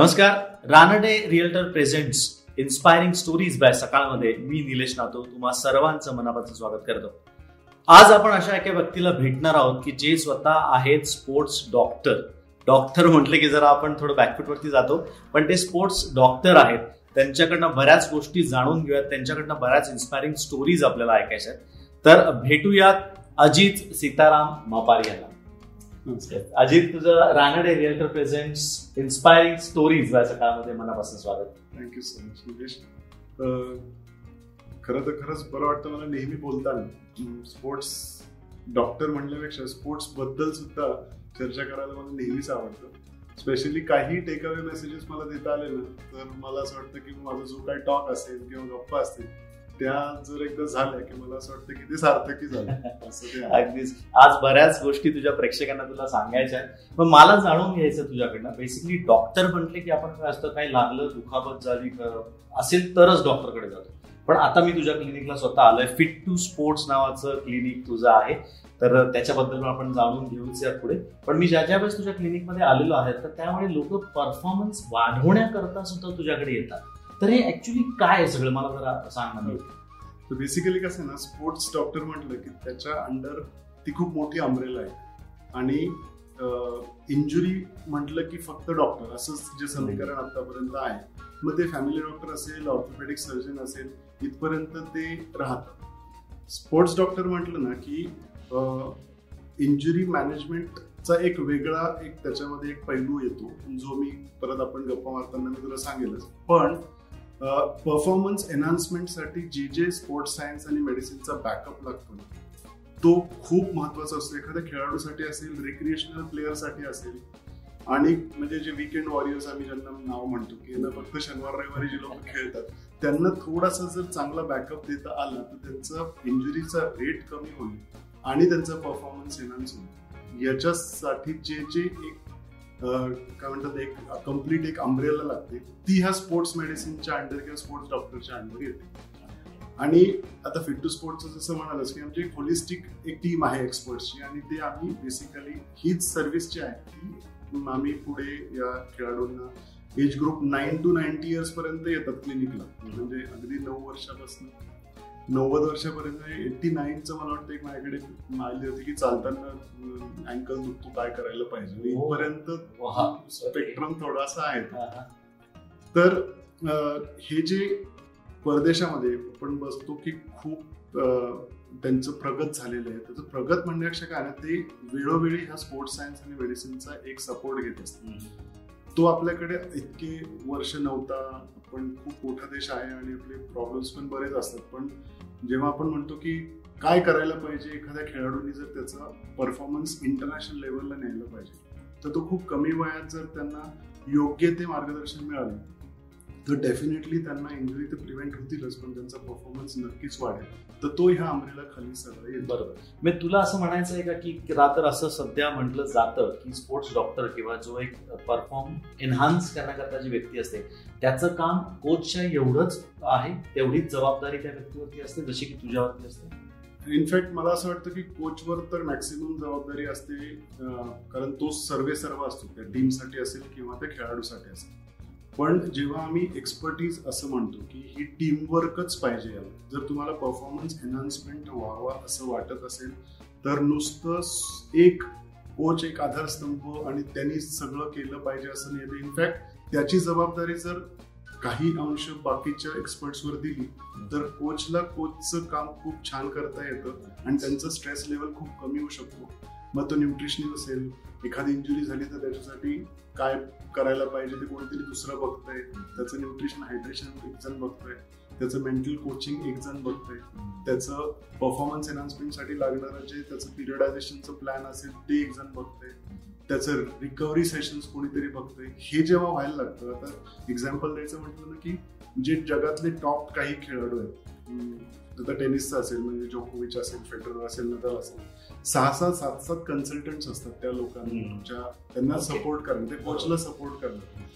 नमस्कार. Ranade realtor presents inspiring stories by सकाळमध्ये मी निलेश नातो तुम्हा सर्वांचं मनापासून स्वागत करतो. आज आपण अशा एका व्यक्तीला भेटणार आहोत की जे स्वतः आहेत स्पोर्ट्स डॉक्टर डॉक्टर म्हटले की जरा आपण थोडं बॅकफूटवरती जातो पण ते स्पोर्ट्स डॉक्टर आहेत. त्यांच्याकडनं बऱ्याच गोष्टी जाणून घेऊयात. त्यांच्याकडनं बऱ्याच इन्स्पायरिंग स्टोरीज आपल्याला ऐकायच्या आहेत. तर भेटूयात अजित सीताराम मापारी यांना. अजित तुझं Ranade realtor presents inspiring stories या सकाळमध्ये मनापासून स्वागत. थँक्यू सो मच निलेश खरं तर खरंच बरं वाटतं मला नेहमी बोलताना. स्पोर्ट्स डॉक्टर म्हणल्यापेक्षा स्पोर्ट्सबद्दल सुद्धा चर्चा करायला मला नेहमीच आवडतं. स्पेशली काही टेक अवे मेसेजेस मला देता आले ना तर मला असं वाटतं की माझा जो काही टॉक असेल किंवा गप्पा असतील त्या जर एकदा झाल्या की मला असं वाटतं की ते सार्थकी झालं. असं. अगदीच. आज बऱ्याच गोष्टी तुझ्या प्रेक्षकांना तुला सांगायच्या आहेत. पण मला जाणून घ्यायचं तुझ्याकडनं. बेसिकली डॉक्टर म्हटले की आपण काय असतं काही लागलं दुखापत झाली असेल तरच डॉक्टरकडे जातो. पण आता मी तुझ्या क्लिनिकला स्वतः आलोय. फिट टू स्पोर्ट्स नावाचं क्लिनिक तुझं आहे. तर त्याच्याबद्दल आपण जाणून घेऊच या पुढे. पण मी ज्या ज्या वेळेस तुझ्या क्लिनिकमध्ये आलेलो आहे तर त्यामुळे लोक परफॉर्मन्स वाढवण्याकरता सुद्धा तुझ्याकडे येतात. तर हे ऍक्च्युली काय आहे सगळं? मला जरा सांग ना. तर बेसिकली कसं आहे ना स्पोर्ट्स डॉक्टर म्हटलं की त्याच्या अंडर ती खूप मोठी अमरेला आहे. आणि इंजुरी म्हटलं की फक्त डॉक्टर असंच जे समीकरण आतापर्यंत आहे. मग ते फॅमिली डॉक्टर असेल ऑर्थोपेडिक सर्जन असेल इथपर्यंत ते राहतात स्पोर्ट्स डॉक्टर म्हटलं ना की इंजुरी मॅनेजमेंटचा एक वेगळा एक त्याच्यामध्ये एक पैलू येतो. जो मी परत आपण गप्पा मारताना मी तुला सांगेलच. पण परफॉर्मन्स एन्हान्समेंटसाठी जे जे स्पोर्ट्स सायन्स आणि मेडिसिनचा बॅकअप लागतो ना, तो खूप महत्त्वाचा असतो. एखाद्या खेळाडूसाठी असेल रिक्रिएशनल प्लेअरसाठी असेल आणि म्हणजे जे विकेंड वॉरियर्स आम्ही ज्यांना नाव म्हणतो की यांना फक्त शनिवार रविवारी जे लोक खेळतात त्यांना थोडासा जर चांगला बॅकअप देता आला तर त्यांचा इंजुरीचा रेट कमी होईल आणि त्यांचा परफॉर्मन्स एनहान्स होईल. याच्यासाठी जे जे एक काय म्हणतात एक कंप्लीट एक अम्ब्रेला लागते. ती ह्या स्पोर्ट्स मेडिसिनच्या अंडर किंवा स्पोर्ट्स डॉक्टरच्या अंडर येते. आणि आता फिट टू स्पोर्ट्स जसं म्हणालच की आमची एक होलिस्टिक एक टीम आहे एक्सपर्ट्सची आणि ते आम्ही बेसिकली हीच सर्व्हिस जी आहे ती आम्ही पुढे या खेळाडूंना age group nine to ninety years पर्यंत येतात क्लिनिकला म्हणजे अगदी नऊ वर्षापासून. नव्वद वर्षापर्यंत एट्टी नाईनचं मला वाटतं एक माझ्याकडे आली होती की चालताना अँकल दुखतो काय करायला पाहिजे. हो. इथपर्यंत स्पेक्ट्रम थोडासा आहे. तर हे जे परदेशामध्ये आपण बसतो की खूप त्यांचं प्रगत झालेलं आहे. त्याचं प्रगत म्हणण्यापेक्षा काय ना ते वेळोवेळी ह्या स्पोर्ट्स सायन्स आणि मेडिसिनचा एक सपोर्ट घेत असतात. तो आपल्याकडे इतके वर्ष नव्हता पण खूप मोठा देश आहे आणि आपले प्रॉब्लेम्स पण बरेच असतात. पण जेव्हा आपण म्हणतो की काय करायला पाहिजे एखाद्या खेळाडूंनी जर त्याचा परफॉर्मन्स इंटरनॅशनल लेवलला न्यायला पाहिजे तर तो खूप कमी वयात जर त्यांना योग्य ते मार्गदर्शन मिळालं तर डेफिनेटली त्यांना इंजुरी तर प्रिव्हेंट होतीलच पण त्यांचा परफॉर्मन्स नक्कीच वाढेल. तर तो ह्या अमरेला खाली सगळं येतो बरोबर. मी तुला असं म्हणायचं आहे का की रात्र असं सध्या म्हटलं जातं की स्पोर्ट्स डॉक्टर किंवा जो एक परफॉर्म एन्हान्स करण्याकरता जी व्यक्ती असते त्याचं काम कोचच्या एवढंच आहे तेवढीच जबाबदारी त्या व्यक्तीवरती असते जशी की तुझ्यावरती असते? इनफॅक्ट मला असं वाटतं की कोचवर तर मॅक्सिमम जबाबदारी असते कारण तो सर्वे सर्व असतो. त्या टीमसाठी असेल किंवा त्या खेळाडूसाठी असेल. पण जेव्हा आम्ही एक्सपर्टीज असं म्हणतो की ही टीमवर्कच पाहिजे याला. जर तुम्हाला परफॉर्मन्स एनहान्समेंट व्हावा असं वाटत असेल तर नुसतं एक कोच एक आधारस्तंभ आणि त्यांनी सगळं केलं पाहिजे असं नाही. इनफॅक्ट त्याची जबाबदारी जर काही अंश बाकीच्या एक्सपर्ट्सवर दिली तर कोचला कोचचं काम खूप छान करता येतं आणि त्यांचं स्ट्रेस लेवल खूप कमी होऊ शकतो. मग तो न्यूट्रिशनिस्ट असेल एखादी इंजुरी झाली तर त्याच्यासाठी काय करायला पाहिजे ते कोणीतरी दुसरं बघतंय. त्याचं न्यूट्रिशन हायड्रेशन एक जण बघतोय. त्याचं मेंटल कोचिंग एक जण बघतोय. त्याचं परफॉर्मन्स एन्हान्समेंटसाठी लागणारं जे त्याचं पिरियडायझेशनचं प्लॅन असेल ते एक जण बघतंय. त्याचं रिकव्हरी सेशन्स कोणीतरी बघतंय. हे जेव्हा व्हायला लागतं आता एक्झाम्पल द्यायचं म्हटलं ना की जे जगातले टॉप काही खेळाडू आहेत. जसं आता टेनिसचा असेल म्हणजे जोकोविच असेल फेडरर असेल नदाल असेल. सहा सहा सात सात कन्सल्टंट्स असतात त्या. लोकांच्या त्यांना. सपोर्ट करणं ते कोचला सपोर्ट करणं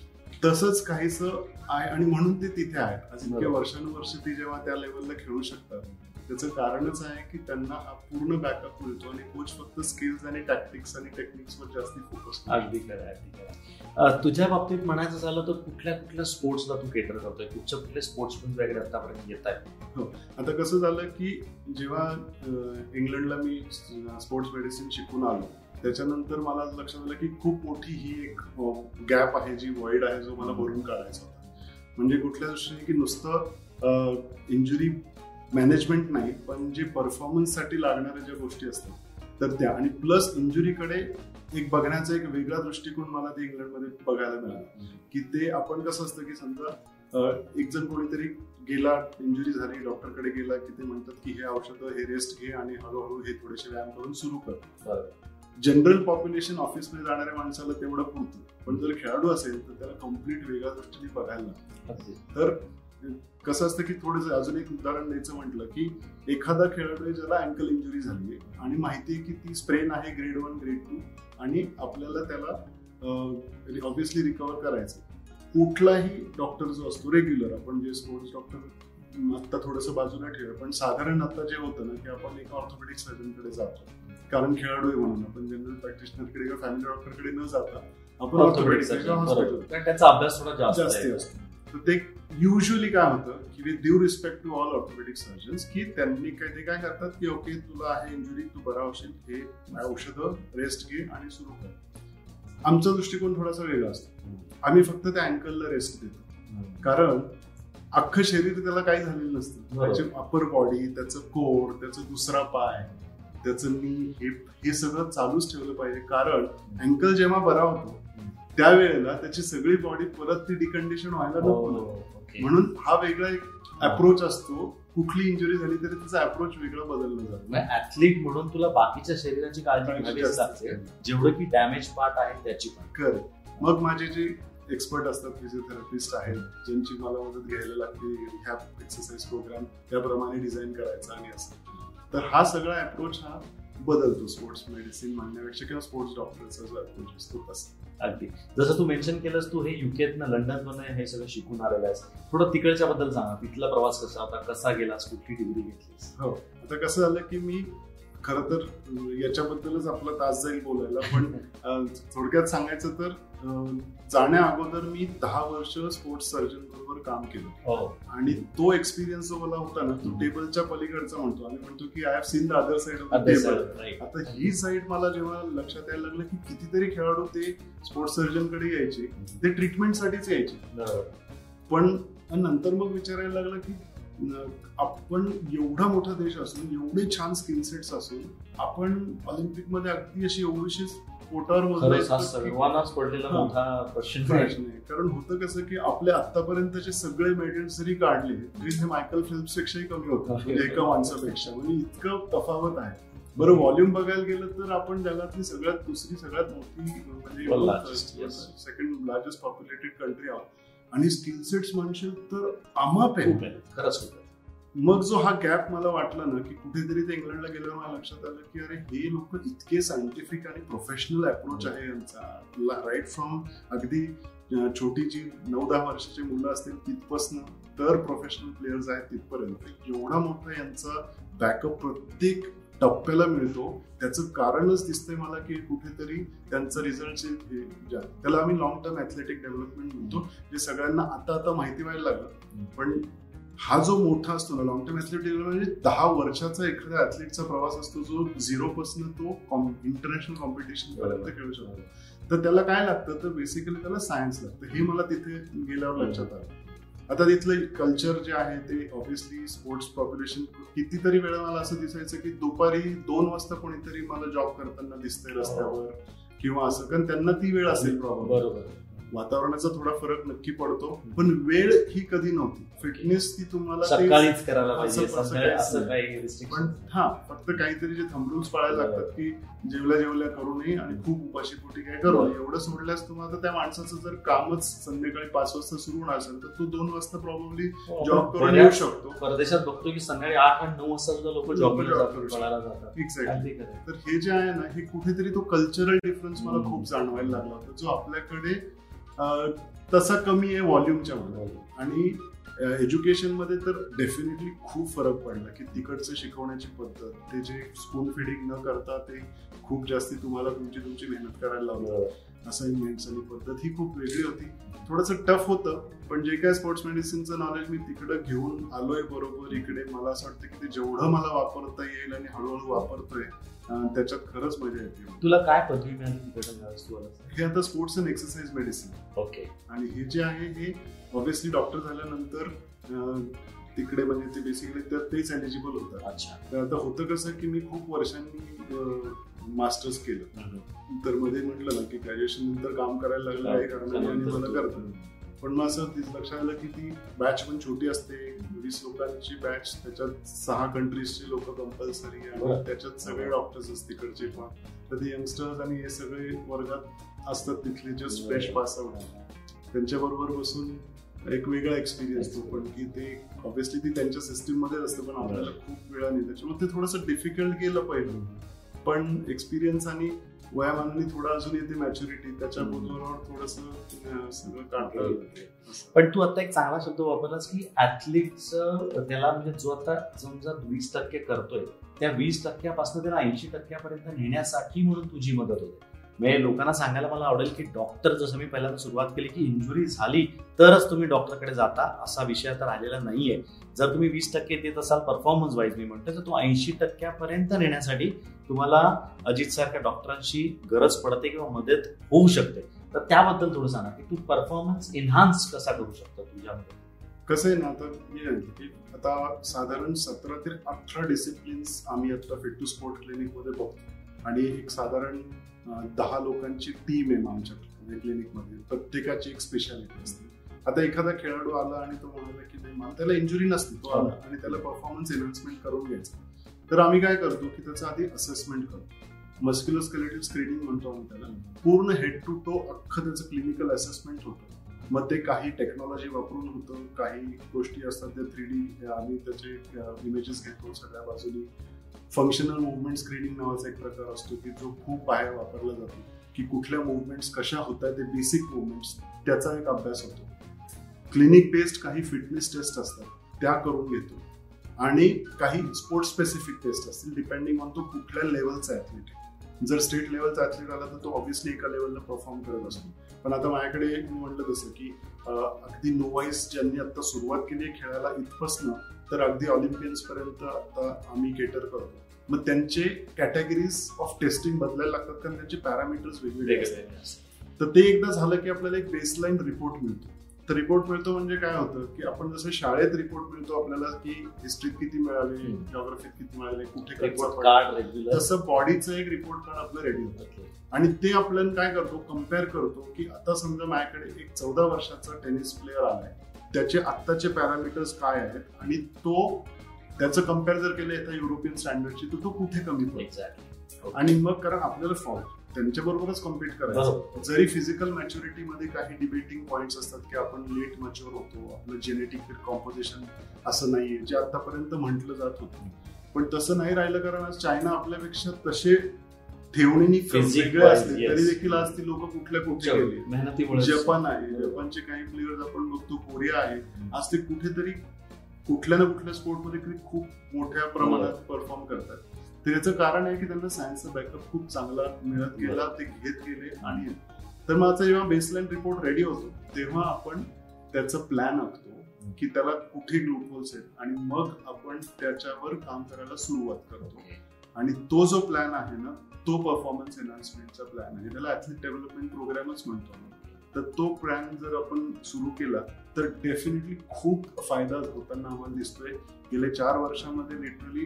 तसंच काहीसं आहे आणि म्हणून ते तिथे आहेत आज इतक्या. वर्षानुवर्ष ती जेव्हा त्या लेवलला खेळू शकतात त्याचं कारणच आहे की त्यांना हा पूर्ण बॅकअप मिळतो आणि कोच फक्त स्किल्स आणि टॅक्टिक्स आणि टेक्निक्स वर जास्त फोकस अगदी खरं अगदी खरं तुझ्या बाबतीत म्हणायचं झालं तर कुठल्या कुठल्या स्पोर्ट्सला तू केटर करतोय? कुठच्या कुठले स्पोर्ट्स तुझ्याकडे आतापर्यंत येत आहेत? आता कसं झालं की जेव्हा इंग्लंडला मी स्पोर्ट्स मेडिसिन शिकून आलो त्याच्यानंतर मला लक्षात आलं की खूप मोठी ही एक गॅप आहे जी वॉइड आहे जो मला भरून काढायचा होता. म्हणजे कुठल्या दृष्टीने की नुसतं इंजुरी मॅनेजमेंट नाही पण जे परफॉर्मन्ससाठी लागणाऱ्या ज्या गोष्टी असतात तर त्या. आणि प्लस इंजुरीकडे एक बघण्याचा एक वेगळा दृष्टिकोन मला ते इंग्लंडमध्ये बघायला मिळाला. की ते आपण कसं असतं की समजा एक जण कोणीतरी गेला इंजुरी झाली डॉक्टरकडे गेला की ते म्हणतात की हे औषधं हे रेस्ट घे आणि हळूहळू हे थोडेसे व्यायाम करून सुरू कर. जनरल पॉप्युलेशन ऑफिसमध्ये जाणाऱ्या माणसाला तेवढं पुरतं. पण जर खेळाडू असेल तर त्याला कंप्लीट वेगळ्या दृष्टीने बघायला लागतं. तर कसं असतं की थोडस अजून एक उदाहरण द्यायचं म्हटलं की एखादा खेळाडू ज्याला अँकल इंजुरी झाली आहे आणि माहिती आहे की ती स्प्रेन आहे ग्रेड वन ग्रेड टू आणि आपल्याला त्याला ऑब्विसली रिकवर करायचं कुठलाही डॉक्टर जो असतो रेग्युलर आपण जे स्पोर्ट्स डॉक्टर आता थोडस बाजूला ठेवूया. पण साधारण आता जे होतं ना की आपण एका ऑर्थोपेडिक सर्जनकडे जातो. कारण खेळाडू आहे म्हणून आपण जनरल प्रॅक्टिशनरकडे किंवा फॅमिली डॉक्टरकडे न जाता आपण ऑर्थोपेडिक हॉस्पिटल त्याचा अभ्यास थोडा जास्त असतो तर ते युजली काय होतं की with due respect to all orthopaedic surgeons की त्यांनी काय ते काय करतात की ओके तुला आहे इंजुरी तू बरा होशील हे औषधं रेस्ट घे आणि सुरू कर. आमचा दृष्टिकोन थोडासा वेगळा असतो. आम्ही फक्त त्या अँकलला रेस्ट देतो. कारण अख्खं शरीर त्याला काही झालेलं नसतं. त्याचे अपर बॉडी त्याचं कोर त्याचा दुसरा पाय त्याचं मी हे हे सगळं चालूच ठेवलं पाहिजे. कारण अँकल जेव्हा बरा होतो त्यावेळेला त्याची सगळी बॉडी परत ती डिकंडिशन व्हायला नको. हो, म्हणून हा वेगळा एक अप्रोच असतो. कुठली इंजुरी झाली तरी त्याचा अप्रोच वेगळा बदलला जातो ऍथलीट म्हणून तुला बाकीच्या शरीराची काळजी घ्यावीच लागते. जेवढं की डॅमेज पार्ट आहे त्याची पण. कर मग माझे जे एक्सपर्ट असतात फिजिओथेरपिस्ट आहेत ज्यांची मला मदत घ्यायला लागते ह्या एक्सरसाइज प्रोग्राम त्याप्रमाणे डिझाईन करायचा आणि असं. तर हा सगळा अप्रोच हा बदलतो स्पोर्ट्स मेडिसिन म्हणण्यापेक्षा किंवा स्पोर्ट्स डॉक्टरचा जो अप्रोच असतो तसा. अगदी. जसं तू मेन्शन केलंस तू हे युकेतनं लंडनमध्ये हे सगळं शिकून आलेलं आहेस. थोडं तिकडच्या बद्दल सांगा तिथला प्रवास कसा होता? कसा गेलास? कुठली डिग्री घेतलीस? हो. आता कसं झालं की मी खर तर याच्याबद्दलच आपला तास जाईल बोलायला पण थोडक्यात सांगायचं तर जाण्या अगोदर मी दहा वर्ष स्पोर्ट्स सर्जन बरोबर काम केलं. हो. आणि तो एक्सपिरियन्स जो मला होता ना तो टेबलच्या पलीकडचा म्हणतो. आम्ही म्हणतो की I have seen the other side of table आता ही साईड मला जेव्हा लक्षात यायला लागलं की कितीतरी खेळाडू ते स्पोर्ट्स सर्जनकडे यायचे ते ट्रीटमेंटसाठीच यायचे. पण नंतर मग विचारायला लागलं की आपण एवढा मोठा देश असून एवढे छान स्किल सेट्स असून आपण ऑलिम्पिकमध्ये अगदी अशी एवढीशी पोटावर कारण होतं कसं की आपल्या आतापर्यंतचे सगळे मेडल्स जरी काढले तरी ते मायकल फिल्म्स पेक्षाही कमी होतं. म्हणजे एका माणसापेक्षा. म्हणजे इतकं तफावत आहे. बरं व्हॉल्यूम बघायला गेलं तर आपण जगातली सगळ्यात दुसरी सगळ्यात मोठी म्हणजे सेकंड लार्जेस्ट पॉप्युलेटेड कंट्री आहोत. आणि स्किल सेट्स म्हणशील तर आमाप आहे. खरंच मग जो हा गॅप मला वाटला ना की कुठेतरी ते इंग्लंडला गेल्यावर मला लक्षात आलं की अरे हे लोक इतके सायंटिफिक आणि प्रोफेशनल अप्रोच आहे यांचा. राईट फ्रॉम अगदी छोटी जी नऊ दहा वर्षाची मुलं असतील तिथपासनं तर प्रोफेशनल प्लेयर्स आहेत तिथपर्यंत. एवढा मोठा यांचा बॅकअप प्रत्येक टप्प्याला मिळतो. त्याचं कारणच दिसतंय मला की कुठेतरी त्यांचं रिझल्ट त्याला आम्ही लॉंग टर्म ऍथलेटिक डेव्हलपमेंट म्हणतो. जे सगळ्यांना आता आता माहिती व्हायला लागलं. पण हा जो मोठा असतो ना लॉंग टर्म ऍथलेटिक म्हणजे दहा वर्षाचा एखाद्या ऍथलीटचा प्रवास असतो जो झिरो पासून तो इंटरनॅशनल कॉम्पिटिशन पर्यंत खेळू शकतो. तर त्याला काय लागतं? तर बेसिकली त्याला सायन्स लागतं. हे मला तिथे गेल्यावर लक्षात आलं. आता तिथलं कल्चर जे आहे ते ऑब्विसली स्पोर्ट्स पॉप्युलेशन कितीतरी वेळा मला असं दिसायचं की दुपारी दोन वाजता कोणीतरी मला जॉब करताना दिसतंय रस्त्यावर किंवा असं. कारण त्यांना ती वेळ असेल बरोबर. वातावरणाचा थोडा फरक नक्की पडतो पण वेळ ही कधी नव्हती. फिटनेस ती तुम्हाला सकाळीच करायला पाहिजे पण हा फक्त काहीतरी जे थंबरूल्स पाळायला लागतात की जेवल्या जेवल्या करू नये आणि खूप उपाशी पोटी काय करू? नये एवढं सोडल्यास तुम्हाला त्या माणसाचं जर कामच संध्याकाळी पाच वाजता सुरू होणार असेल तर तो दोन वाजता प्रॉब्ली जॉब करून येऊ शकतो. परदेशात बघतो की संध्याकाळी आठ आणि नऊ वाजता सुद्धा लोक जॉब करू शकतात. एक्झॅक्टली तर हे जे आहे ना हे कुठेतरी तो कल्चरल डिफरन्स मला खूप जाणवायला लागला होता जो आपल्याकडे तसा कमी आहे व्हॉल्यूमच्या मध्ये आणि एज्युकेशनमध्ये तर डेफिनेटली खूप फरक पडला की तिकडचं शिकवण्याची पद्धत ते जे स्पून फिडिंग न करता ते खूप जास्ती तुम्हाला तुमची तुमची मेहनत करायला लावलं. असाइनमेंट्स आणि पद्धत ही खूप वेगळी होती. थोडंसं टफ होतं पण जे काय स्पोर्ट्स मेडिसिनचं नॉलेज मी तिकडं घेऊन आलोय बरोबर इकडे मला असं वाटतं की ते जेवढं मला वापरता येईल आणि हळूहळू वापरतोय त्याच्यात खरंच मजा येते तुला काय पदवी मिळाली? हे आता sports and exercise medicine okay आणि हे जे आहे हे ऑब्व्हियसली डॉक्टर झाल्यानंतर तिकडे म्हणजे ते बेसिकली तर तेच एलिजिबल होतं. अच्छा. तर आता होतं कसं की मी खूप वर्षांनी मास्टर्स केलं. तर मध्ये म्हटलं ना की ग्रॅज्युएशन नंतर काम करायला लागलं काही कारणाने आणि मला करतं पण मग असं लक्षात आलं की ती बॅच पण छोटी असते. वीस लोकांची बॅच त्याच्यात सहा कंट्रीजचे लोक कंपल्सरी. आणि त्याच्यात सगळे डॉक्टर्स असतात तिकडचे पण. तर ते यंगस्टर्स आणि हे सगळे वर्गात असतात तिथले जस्ट फ्रेश पास आउट त्यांच्या बरोबर बसून एक वेगळा एक्सपिरियन्स तो पण की ते ऑब्व्हियसली ती त्यांच्या सिस्टीममध्ये असतं पण आपल्याला खूप वेळाने त्याच्यामुळे ते थोडंसं डिफिकल्ट गेलं पहिलं पण एक्सपिरियन्स आणि वयामानाने थोडं अजून येते मॅच्युरिटी त्याच्या. बरोबर थोडस सगळं असं. पण तू आता एक चांगला शब्द वापरलास की ऍथलीटचं त्याला म्हणजे जो आता समजा वीस टक्के करतोय त्या वीस टक्क्यापासून त्याला ऐंशी टक्क्यापर्यंत नेण्यासाठी म्हणून तुझी मदत होते म्हणजे लोकांना सांगायला मला आवडेल की डॉक्टर जसं मी पहिल्यांदा सुरुवात केली की इंजुरी झाली तरच तुम्ही डॉक्टरकडे जाता असा विषय आता राहिलेला नाहीये. जर तुम्ही वीस टक्के देत असाल परफॉर्मन्स वाईज मी म्हणतो तर तो ऐंशी टक्क्यापर्यंत नेण्यासाठी तुम्हाला अजित सारख्या डॉक्टरांची गरज पडते किंवा मदत होऊ शकते. तर त्याबद्दल थोडं सांगा की तू परफॉर्मन्स एन्हान्स कसा करू शकतो तुझ्यामध्ये? कसं आहे ना आता मी की आता साधारण सतरा ते अठरा डिसिप्लिन्स आम्ही आता फिट टू स्पोर्ट क्लिनिकमध्ये बघतो. आणि एक साधारण दहा लोकांची टीम आहे आमच्या क्लिनिकमध्ये प्रत्येकाची एक स्पेशालिटी असते. आता एखादा खेळाडू आला आणि तो म्हणाला की नाही मला त्याला इंजुरी नसते. तो आला आणि त्याला परफॉर्मन्स एनहान्समेंट करून घ्यायचं. तर आम्ही काय करतो की त्याचं आधी असेसमेंट करतो. मस्क्युलोस्केलेटिव्ह स्क्रीनिंग म्हणतो आम्ही त्याला. पूर्ण हेड टू टो अख्खं त्याचं क्लिनिकल असेसमेंट होतं. मग ते काही टेक्नॉलॉजी वापरून होतं काही गोष्टी असतात त्या थ्री डी आम्ही त्याचे इमेजेस घेतो सगळ्या बाजूनी. फंक्शनल मुवमेंट स्क्रीनिंग नावाचा एक प्रकार असतो की जो खूप बाहेर वापरला जातो. की कुठल्या मुवमेंट्स कशा होत आहेत ते बेसिक मुवमेंट्स त्याचा एक अभ्यास होतो. क्लिनिक बेस्ड काही फिटनेस टेस्ट असतात त्या करून घेतो. आणि काही स्पोर्ट्स स्पेसिफिक टेस्ट असतील डिपेंडिंग ऑन तो कुठल्या लेवलचा ॲथलीट आहे. जर स्टेट लेवलचा ॲथलीट आला तर तो ऑब्व्हियसली एका लेवलला परफॉर्म करत असतो. पण आता माझ्याकडे मी म्हटलं तसं की अगदी नोवाईस ज्यांनी आता सुरुवात केली खेळायला इथपासनं तर अगदी ऑलिम्पियन्स पर्यंत आता आम्ही केटर करतो. मग त्यांचे कॅटेगरीज ऑफ टेस्टिंग बदलायला लागतात कारण त्यांचे पॅरामीटर्स वेगवेगळे असतात. तर ते एकदा झालं की आपल्याला एक बेसलाईन रिपोर्ट मिळतो. तर रिपोर्ट मिळतो म्हणजे काय होतं की आपण जसं शाळेत रिपोर्ट मिळतो आपल्याला की हिस्ट्रीत किती मिळाले. जॉग्राफीत किती मिळाले कुठे तसं बॉडीचं एक रिपोर्ट कार्ड आपलं रेडी होतं. आणि ते आपल्याला काय करतो कंपेअर करतो की आता समजा माझ्याकडे एक चौदा वर्षाचा टेनिस प्लेअर आलाय. त्याचे आत्ताचे पॅरामीटर्स काय आहेत? आणि तो त्याचं कंपेअर जर केलं एका युरोपियन स्टँडर्डची तर तो कुठे कमी पडतो? आणि मग कारण आपल्याला फॉल त्यांच्या बरोबरच कम्पीट करायचं जरी फिजिकल मॅच्युरिटी मध्ये काही डिबेटिंग पॉइंट्स असतात की आपण लेट मच्युअर होतो आपलं जेनेटिक कॉम्पोजिशन असं नाहीये जे आतापर्यंत म्हटलं जात होतं. पण तसं नाही राहिलं कारण आज चायना आपल्यापेक्षा तसे असले yes. तरी देखील आज ती लोक कुठल्या कुठे गेली? जपान आहे जपानचे काही प्लेयर्स आपण बघतो कोरिया आहे. आज ते कुठेतरी कुठल्या ना कुठल्या स्पोर्टमध्ये खूप मोठ्या प्रमाणात परफॉर्म करतात. तर याचं कारण आहे की त्यांना सायन्सचा बॅकअप खूप चांगला मिळत गेला ते घेत गेले आणि तर माझा जेव्हा बेसलाईन रिपोर्ट रेडी होतो तेव्हा आपण त्याचं प्लॅन आखतो की त्याला कुठे ग्लुकोज आहेत आणि मग आपण त्याच्यावर काम करायला सुरुवात करतो. आणि तो जो प्लॅन आहे ना तो परफॉर्मन्स एनहान्समेंटचा प्लॅन आहे. त्याला ऍथलीट डेव्हलपमेंट प्रोग्रामच म्हणतो तर तो प्लॅन जर आपण सुरू केला तर डेफिनेटली खूप फायदा होताना आम्हाला दिसतोय. गेल्या चार वर्षामध्ये लिटरली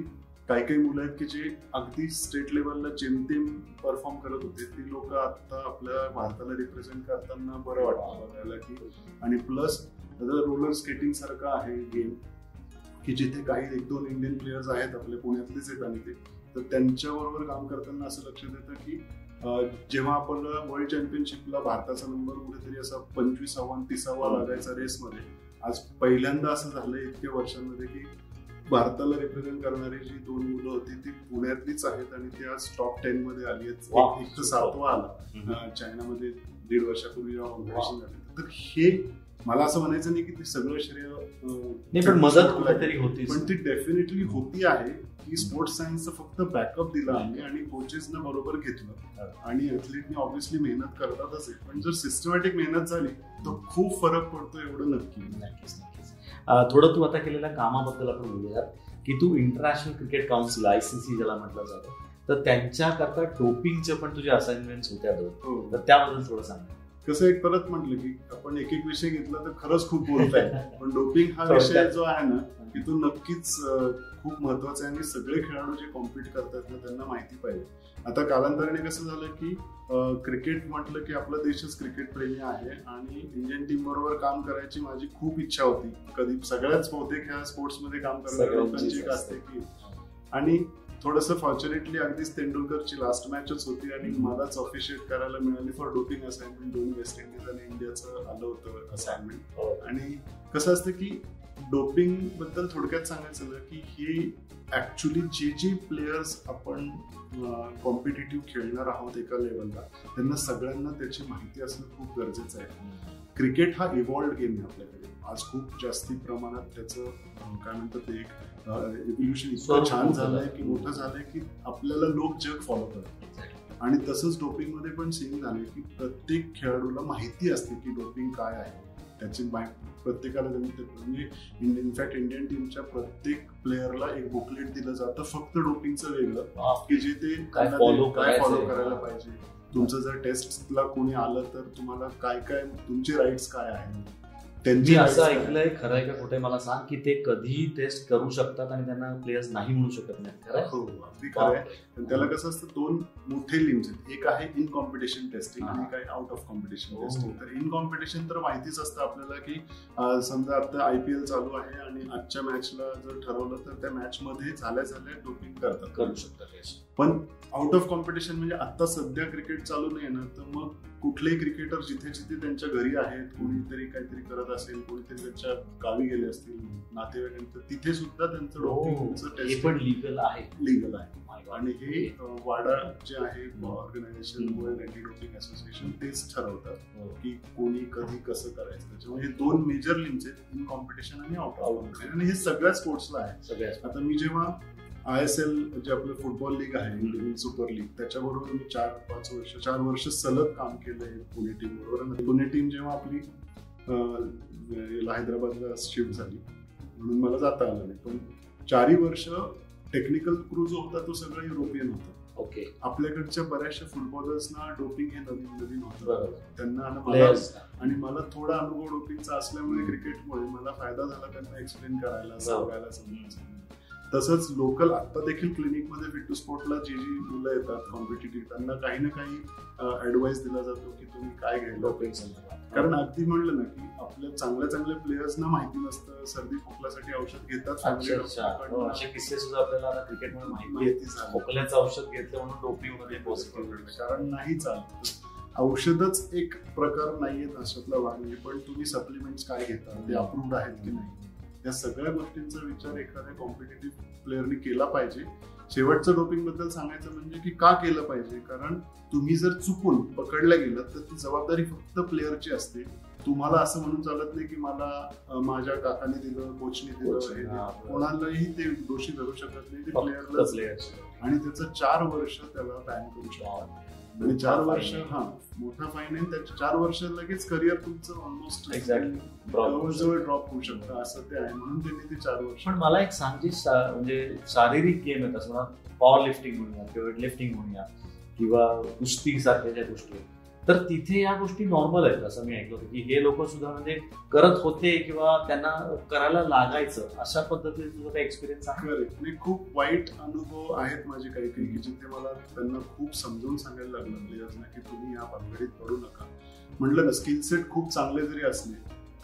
काही काही मुलं आहेत की जे अगदी स्टेट लेवलला जेमतेम परफॉर्म करत होते. ती लोक आता आपल्या भारताला रिप्रेझेंट करताना बरं वाटतं बघायला की. आणि प्लस रोलर स्केटिंग सारखं आहे गेम की जिथे काही एक दोन इंडियन प्लेयर्स आहेत आपले पुण्यातलेच आहेत आणि ते. तर त्यांच्याबरोबर काम करताना असं लक्षात येतं की जेव्हा आपण वर्ल्ड चॅम्पियनशिपला भारताचा नंबर कुठेतरी असा पंचवीसावा तिसावा लागायचा रेसमध्ये आज पहिल्यांदा असं झालंय इतक्या वर्षांमध्ये की भारताला रिप्रेझेंट करणारी जी दोन मुलं होती ती पुण्यातलीच आहेत आणि ती आज टॉप टेन मध्ये आली आहेत. एक- तर सातवा आला. चायनामध्ये दीड वर्षापूर्वी जेव्हा झाली तर हे मला असं म्हणायचं नाही की ते सगळं श्रेय पण मदत. कुठेतरी होतीच. पण ती डेफिनेटली होती आहे. की स्पोर्ट्स सायन्सचं फक्त बॅकअप दिला आम्ही आणि कोचेसनं बरोबर घेतलं. आणि ऍथलीटनी ऑब्व्हियसली मेहनत करतातच आहे पण जर सिस्टमॅटिक मेहनत झाली तर खूप फरक पडतो एवढं नक्की. नक्कीच नक्कीच. थोडं तू आता केलेल्या कामाबद्दल आपण बोलूयात की तू international cricket council I C C ज्याला म्हटलं जातं तर त्यांच्याकरता डोपिंगचे पण तुझे असाइनमेंट होत्या दोन. हो. तर त्याबद्दल थोडं सांग. कसं एक परत म्हटलं की आपण एक एक विषय घेतला तर खरंच खूप बोलताय. पण डोपिंग हा. विषय जो आहे ना की तो नक्कीच खूप महत्त्वाचा आहे. आणि सगळे खेळाडू जे कॉम्पिट करतात ना त्यांना माहिती पाहिजे. आता कालांतराने कसं झालं की क्रिकेट म्हटलं की आपला देशच क्रिकेट प्रेमी आहे. आणि इंडियन टीम बरोबर काम करायची माझी खूप इच्छा होती. कधी सगळ्याच बहुतेक ह्या स्पोर्ट्समध्ये काम करणाऱ्या लोकांची एक असते. असते की आणि थोडंसं फॉर्च्युनेटली अगदीच तेंडुलकरची लास्ट मॅचच होती आणि मलाच ऑफिशिएट करायला मिळाली फॉर डोपिंग असाइनमेंट दोन वेस्ट इंडिज आणि इंडियाचं आलं होतं असाइनमेंट आणि कसं असतं की डोपिंगबद्दल थोडक्यात सांगायचं ना की हे ऍक्च्युली जे जे प्लेयर्स आपण कॉम्पिटेटिव्ह खेळणार आहोत एका लेवलला त्यांना सगळ्यांना त्याची माहिती असणं खूप गरजेचं आहे. क्रिकेट हा इव्हॉल्ड गेम आहे आपल्याकडे. आज खूप जास्ती प्रमाणात त्याचं काय म्हणतात ते एक एव्होल्युशन इतकं छान झालंय. झालं. की मोठं झालंय की आपल्याला लोक जग फॉलो करतात. आणि तसंच डोपिंगमध्ये पण सेम झाले की प्रत्येक खेळाडूला माहिती असते की डोपिंग काय आहे. त्याची प्रत्येकाला त्यांनी ते- म्हणजे इनफॅक्ट इंडियन टीमच्या प्रत्येक प्लेअरला एक बुकलेट दिलं जातं. फक्त डोपिंगचं वेगळं. की जे ते काय फॉलो. करायला पाहिजे. तुमचं जर टेस्टला कोणी आलं तर तुम्हाला काय काय तुमचे राईट्स काय आहेत? मी त्यांचे असं ऐकलंय खरं आहे का कुठे मला सांग की ते कधीही टेस्ट करू शकतात आणि त्यांना प्लेयर्स नाही म्हणू शकत नाही? हो अगदी खरं आहे. त्याला कसं असतं दोन मोठे लिम्स आहेत. एक आहे इन कॉम्पिटिशन टेस्टिंग आणि एक आहे आउट ऑफ कॉम्पिटिशन. टेस्टिंग तर इन कॉम्पिटिशन तर माहितीच असतं आपल्याला की समजा आता आय पी एल चालू आहे आणि आजच्या मॅचला जर ठरवलं तर त्या मॅच मध्ये झाल्या झाल्या डोपिंग करतात. करू शकतात पण आउट ऑफ कॉम्पिटिशन म्हणजे आता सध्या क्रिकेट चालू नाही ना तर मग कुठलेही क्रिकेटर जिथे जिथे त्यांच्या घरी आहेत कोणीतरी काहीतरी करत असेल कोणीतरी त्यांच्या गावी गेले असतील नातेवाईकांचं तिथे सुद्धा त्यांचं डोपिंगचं हो. लिगल आहे. लिगल आहे. God. आणि हे वाडा जे आहे organisation world anti doping association तेच ठरवतात हो. की कोणी कधी कसं करायचं. त्याच्यामुळे हे दोन मेजर लिम्स आहेत इन कॉम्पिटिशन आणि आउट ऑफ आणि हे सगळ्या स्पोर्ट्सला आहे. सगळ्याच आता मी जेव्हा आय एस एल जे आपलं फुटबॉल लीग आहे इंडियन सुपर लीग त्याच्याबरोबर मी चार पाच वर्ष चार वर्ष सलग काम केलंय पुणे टीम बरोबर. आणि पुणे टीम जेव्हा आपली हैदराबादला शिफ्ट झाली म्हणून मला जाता आलं नाही. पण चारही वर्ष टेक्निकल क्रू जो होता तो सगळा युरोपियन होता. ओके आपल्याकडच्या बऱ्याचशा फुटबॉलर्सना डोपिंग हे नवीन नवीन होतं. त्यांना आणि मला प्लेयर्स आणि मला थोडा अनुभव डोपिंगचा असल्यामुळे क्रिकेटमुळे मला फायदा झाला त्यांना एक्सप्लेन करायला सांगायला समजायचं. तसंच लोकल आता देखील क्लिनिकमध्ये फिट टू स्पोर्टला जी जी मुलं येतात कॉम्पिटेटिव्ह त्यांना काही ना काही ऍडवाइस दिला जातो की तुम्ही काय घ्यायला संदर्भात कारण अगदी म्हणलं ना की आपल्या चांगल्या चांगल्या प्लेयर्सना माहिती नसतं सर्दी खोकल्यासाठी औषध घेतात हो. असे किस्से सुद्धा आपल्याला क्रिकेटमध्ये माहिती. खोकल्याचं औषध घेतलं म्हणून डोपिंगमध्ये कारण नाही चालत. औषधच एक प्रकार नाहीये अशातला भाग नाही पण तुम्ही सप्लिमेंट्स काय घेता? ते अप्रूव्ड आहेत की नाही? या सगळ्या गोष्टींचा विचार एखाद्या कॉम्पिटेटिव्ह प्लेअरने केला पाहिजे. शेवटचं डोपिंगबद्दल सांगायचं म्हणजे की का केलं पाहिजे? कारण तुम्ही जर चुकून पकडल्या गेलं तर ती जबाबदारी फक्त प्लेअरची असते. तुम्हाला असं म्हणून चालत नाही की मला माझ्या काकाने दिलं कोचने दिलं. कोणालाही ते दोषी धरू शकत नाही. ते प्लेअरला आणि त्याचं चार वर्ष त्याला बॅन करू शकतात. आणि चार वर्ष हा मोठा फाईन आहे त्याच्या चार वर्ष लगेच करिअर तुमचं ऑलमोस्ट एक्झॅक्टली जवळ ड्रॉप होऊ शकतं असं ते आहे. म्हणून त्यांनी ते चार वर्ष पण मला एक सांग जी शा- म्हणजे शारीरिक गेम म्हणा पॉवर लिफ्टिंग म्हणूया किंवा लिफ्टिंग म्हणूया किंवा कुस्ती सारख्या ज्या गोष्टी आहेत तर तिथे या गोष्टी नॉर्मल आहेत असं मी ऐकलं होतं की हे लोक सुद्धा म्हणजे करत होते किंवा त्यांना करायला लागायचं अशा पद्धतीने तुझा काही एक्सपिरियन्स आहे? खूप वाईट अनुभव आहेत माझे काही काही की जिथे मला त्यांना खूप समजून सांगायला लागलं म्हणजे प्लेयर्सना की तुम्ही या भानगडीत पडू नका. म्हटलं ना स्किल सेट खूप चांगले जरी असले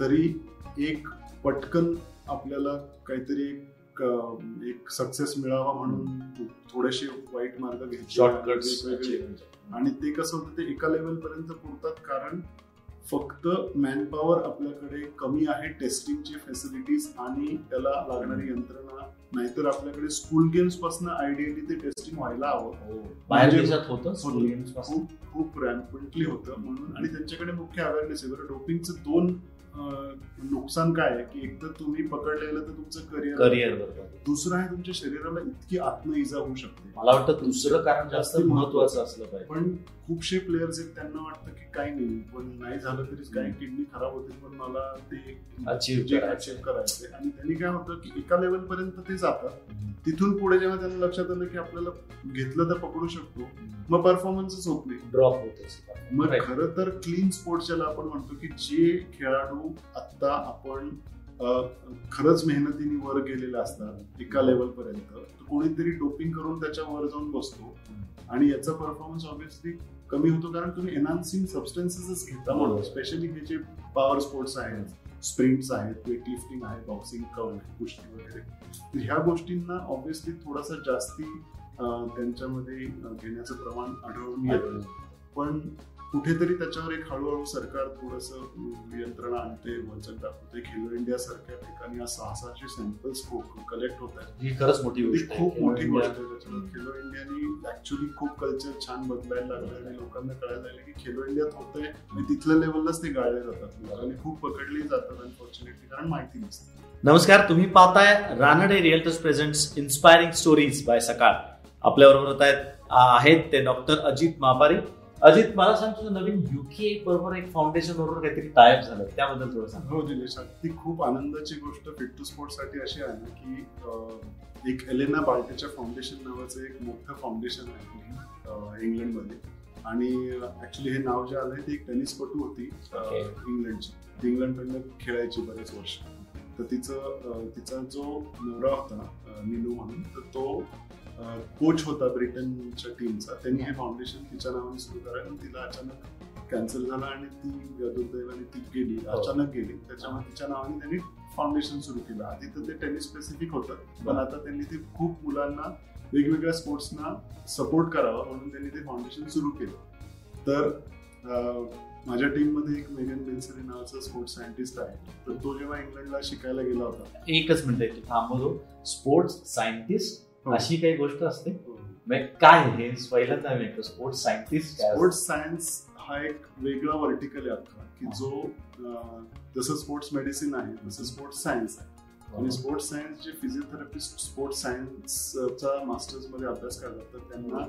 तरी एक पटकन आपल्याला काहीतरी एक अं, एक सक्सेस मिळावा म्हणून थोडेसे वाईट मार्ग घ्यायचे वेगवेगळे. आणि ते कसं होतं ते एका लेवल पर्यंत पुरतात कारण फक्त मॅनपॉवर आपल्याकडे कमी आहे टेस्टिंगची फॅसिलिटीज आणि त्याला लागणारी यंत्रणा. नाहीतर आपल्याकडे स्कूल गेम्सपासून आयडियली ते टेस्टिंग व्हायला हवं. बाहेर म्हणजे- देशात होतं स्कूल गेम्सपासून? खूप खूप रॅम्पंटली होतं म्हणून. आणि त्यांच्याकडे मुख्य अवेअरनेस आहे. बरं डोपिंगचं दोन नुकसान काय आहे? की एकतर तुम्ही पकडलेलं तर तुमचं करिअर करिअर बरोबर दुसरं आहे तुमच्या शरीराला इतकी आत्म इजा होऊ शकते. मला वाटतं दुसरं कारण जास्त महत्वाचं असलं पाहिजे. पण खूपशे प्लेयर्स आहेत त्यांना वाटतं की काही नाही. पण नाही झालं तरी काही किडनी खराब होते पण मला ते. अचीव्ह करायचे. आणि त्यांनी काय होतं की एका लेवल पर्यंत ते जातात. तिथून पुढे जेव्हा त्यांना लक्षात आलं की आपल्याला घेतलं तर पकडू शकतो मग परफॉर्मन्सच होत नाही. ड्रॉप होतेच. मग. खरं तर क्लीन स्पोर्ट्स ज्याला आपण म्हणतो की जे खेळाडू आता आपण अं, खरंच मेहनतीने वर गेलेले असतात एका लेवल पर्यंत. तर कोणीतरी डोपिंग करून त्याच्या वर जाऊन बसतो. आणि याचा परफॉर्मन्स ऑब्विसली कमी होतो कारण तुम्ही एनहान्सिंग सबस्टन्सेसच घेता म्हणून. स्पेशली हे जे पॉवर स्पोर्ट्स आहेत स्प्रिंट्स आहेत वेट लिफ्टिंग आहे बॉक्सिंग कव कुस्ती वगैरे. तर ह्या गोष्टींना ऑब्विसली थोडासा जास्ती त्यांच्यामध्ये घेण्याचं प्रमाण आढळून येतं. पण कुठेतरी त्याच्यावर एक हळूहळू सरकार थोडस यंत्रणा आणते वचन दाखवते. खेलो इंडिया सारख्या ठिकाणी आज सहा सहाशे सॅम्पल्स कलेक्ट होत आहेत. ही खरंच मोठी गोष्ट. खूप मोठी गोष्ट आहे त्याच्यामुळे खेलो इंडियानी ऍक्च्युली खूप कल्चर छान बदलायला लागलं आणि लोकांना कळायला लागलं की खेलो इंडियात होतंय आणि तिथल्या लेवललाच ते गाळले जातात. आणि खूप पकडली जातात अनफॉर्च्युनेटली कारण माहिती नसते. नमस्कार तुम्ही पाहताय Ranade realtors presents inspiring stories by Sakal. आपल्याबरोबर होत आहेत आहेत ते डॉक्टर अजित मापारी. अजित मला सांग तुझं नवीन युके बरोबर एक फाउंडेशन बरोबर काहीतरी टायप झालं त्याबद्दल थोडं सांग. हो दिनेश ती खूप आनंदाची गोष्ट फिट टू स्पोर्टसाठी अशी आहे ना की एक एलेना बाल्टेच्या फाउंडेशन नावाचं एक मोठं फाउंडेशन आहे इंग्लंडमध्ये. आणि ऍक्च्युली हे नाव जे आलंय ती एक टेनिसपटू होती. इंग्लंडची. ती इंग्लंडकडनं खेळायची बरेच वर्ष. तर तिचं तिचा जो नवरा होता निनू म्हणून तर तो कोच होता ब्रिटनच्या टीमचा त्यांनी हे फाउंडेशन तिच्या नावाने सुरू करायला तिला अचानक कॅन्सर झाला आणि ती दुर्दैवाने ती गेली हो. अचानक गेली. त्याच्यामुळे तिच्या नावाने त्यांनी फाउंडेशन सुरू केलं. आधी तर ते टेनिस स्पेसिफिक होतं पण आता त्यांनी ते खूप मुलांना वेगवेगळ्या स्पोर्ट्सना सपोर्ट करावा म्हणून त्यांनी ते फाउंडेशन सुरू केलं. तर माझ्या टीममध्ये एक मेगन बेन्सरी नावाचा स्पोर्ट्स सायंटिस्ट आहे. तर तो जेव्हा इंग्लंडला शिकायला गेला होता. एकच मिनिट तू थांबवतो. Sports scientist. अशी काही गोष्ट असते? म्हणजे काय हे? पहिल्यांदा मी ऐकतो स्पोर्ट्स सायंटिस्ट? स्पोर्ट्स सायन्स हा एक वेगळा वर्टिकल आहे अख्खा की जो जसं स्पोर्ट्स मेडिसिन आहे तसं स्पोर्ट्स सायन्स आहे. आणि स्पोर्ट्स सायन्स जे फिजिओथेरपिस्ट स्पोर्ट्स सायन्सचा मास्टर्समध्ये अभ्यास करतात तर त्यांना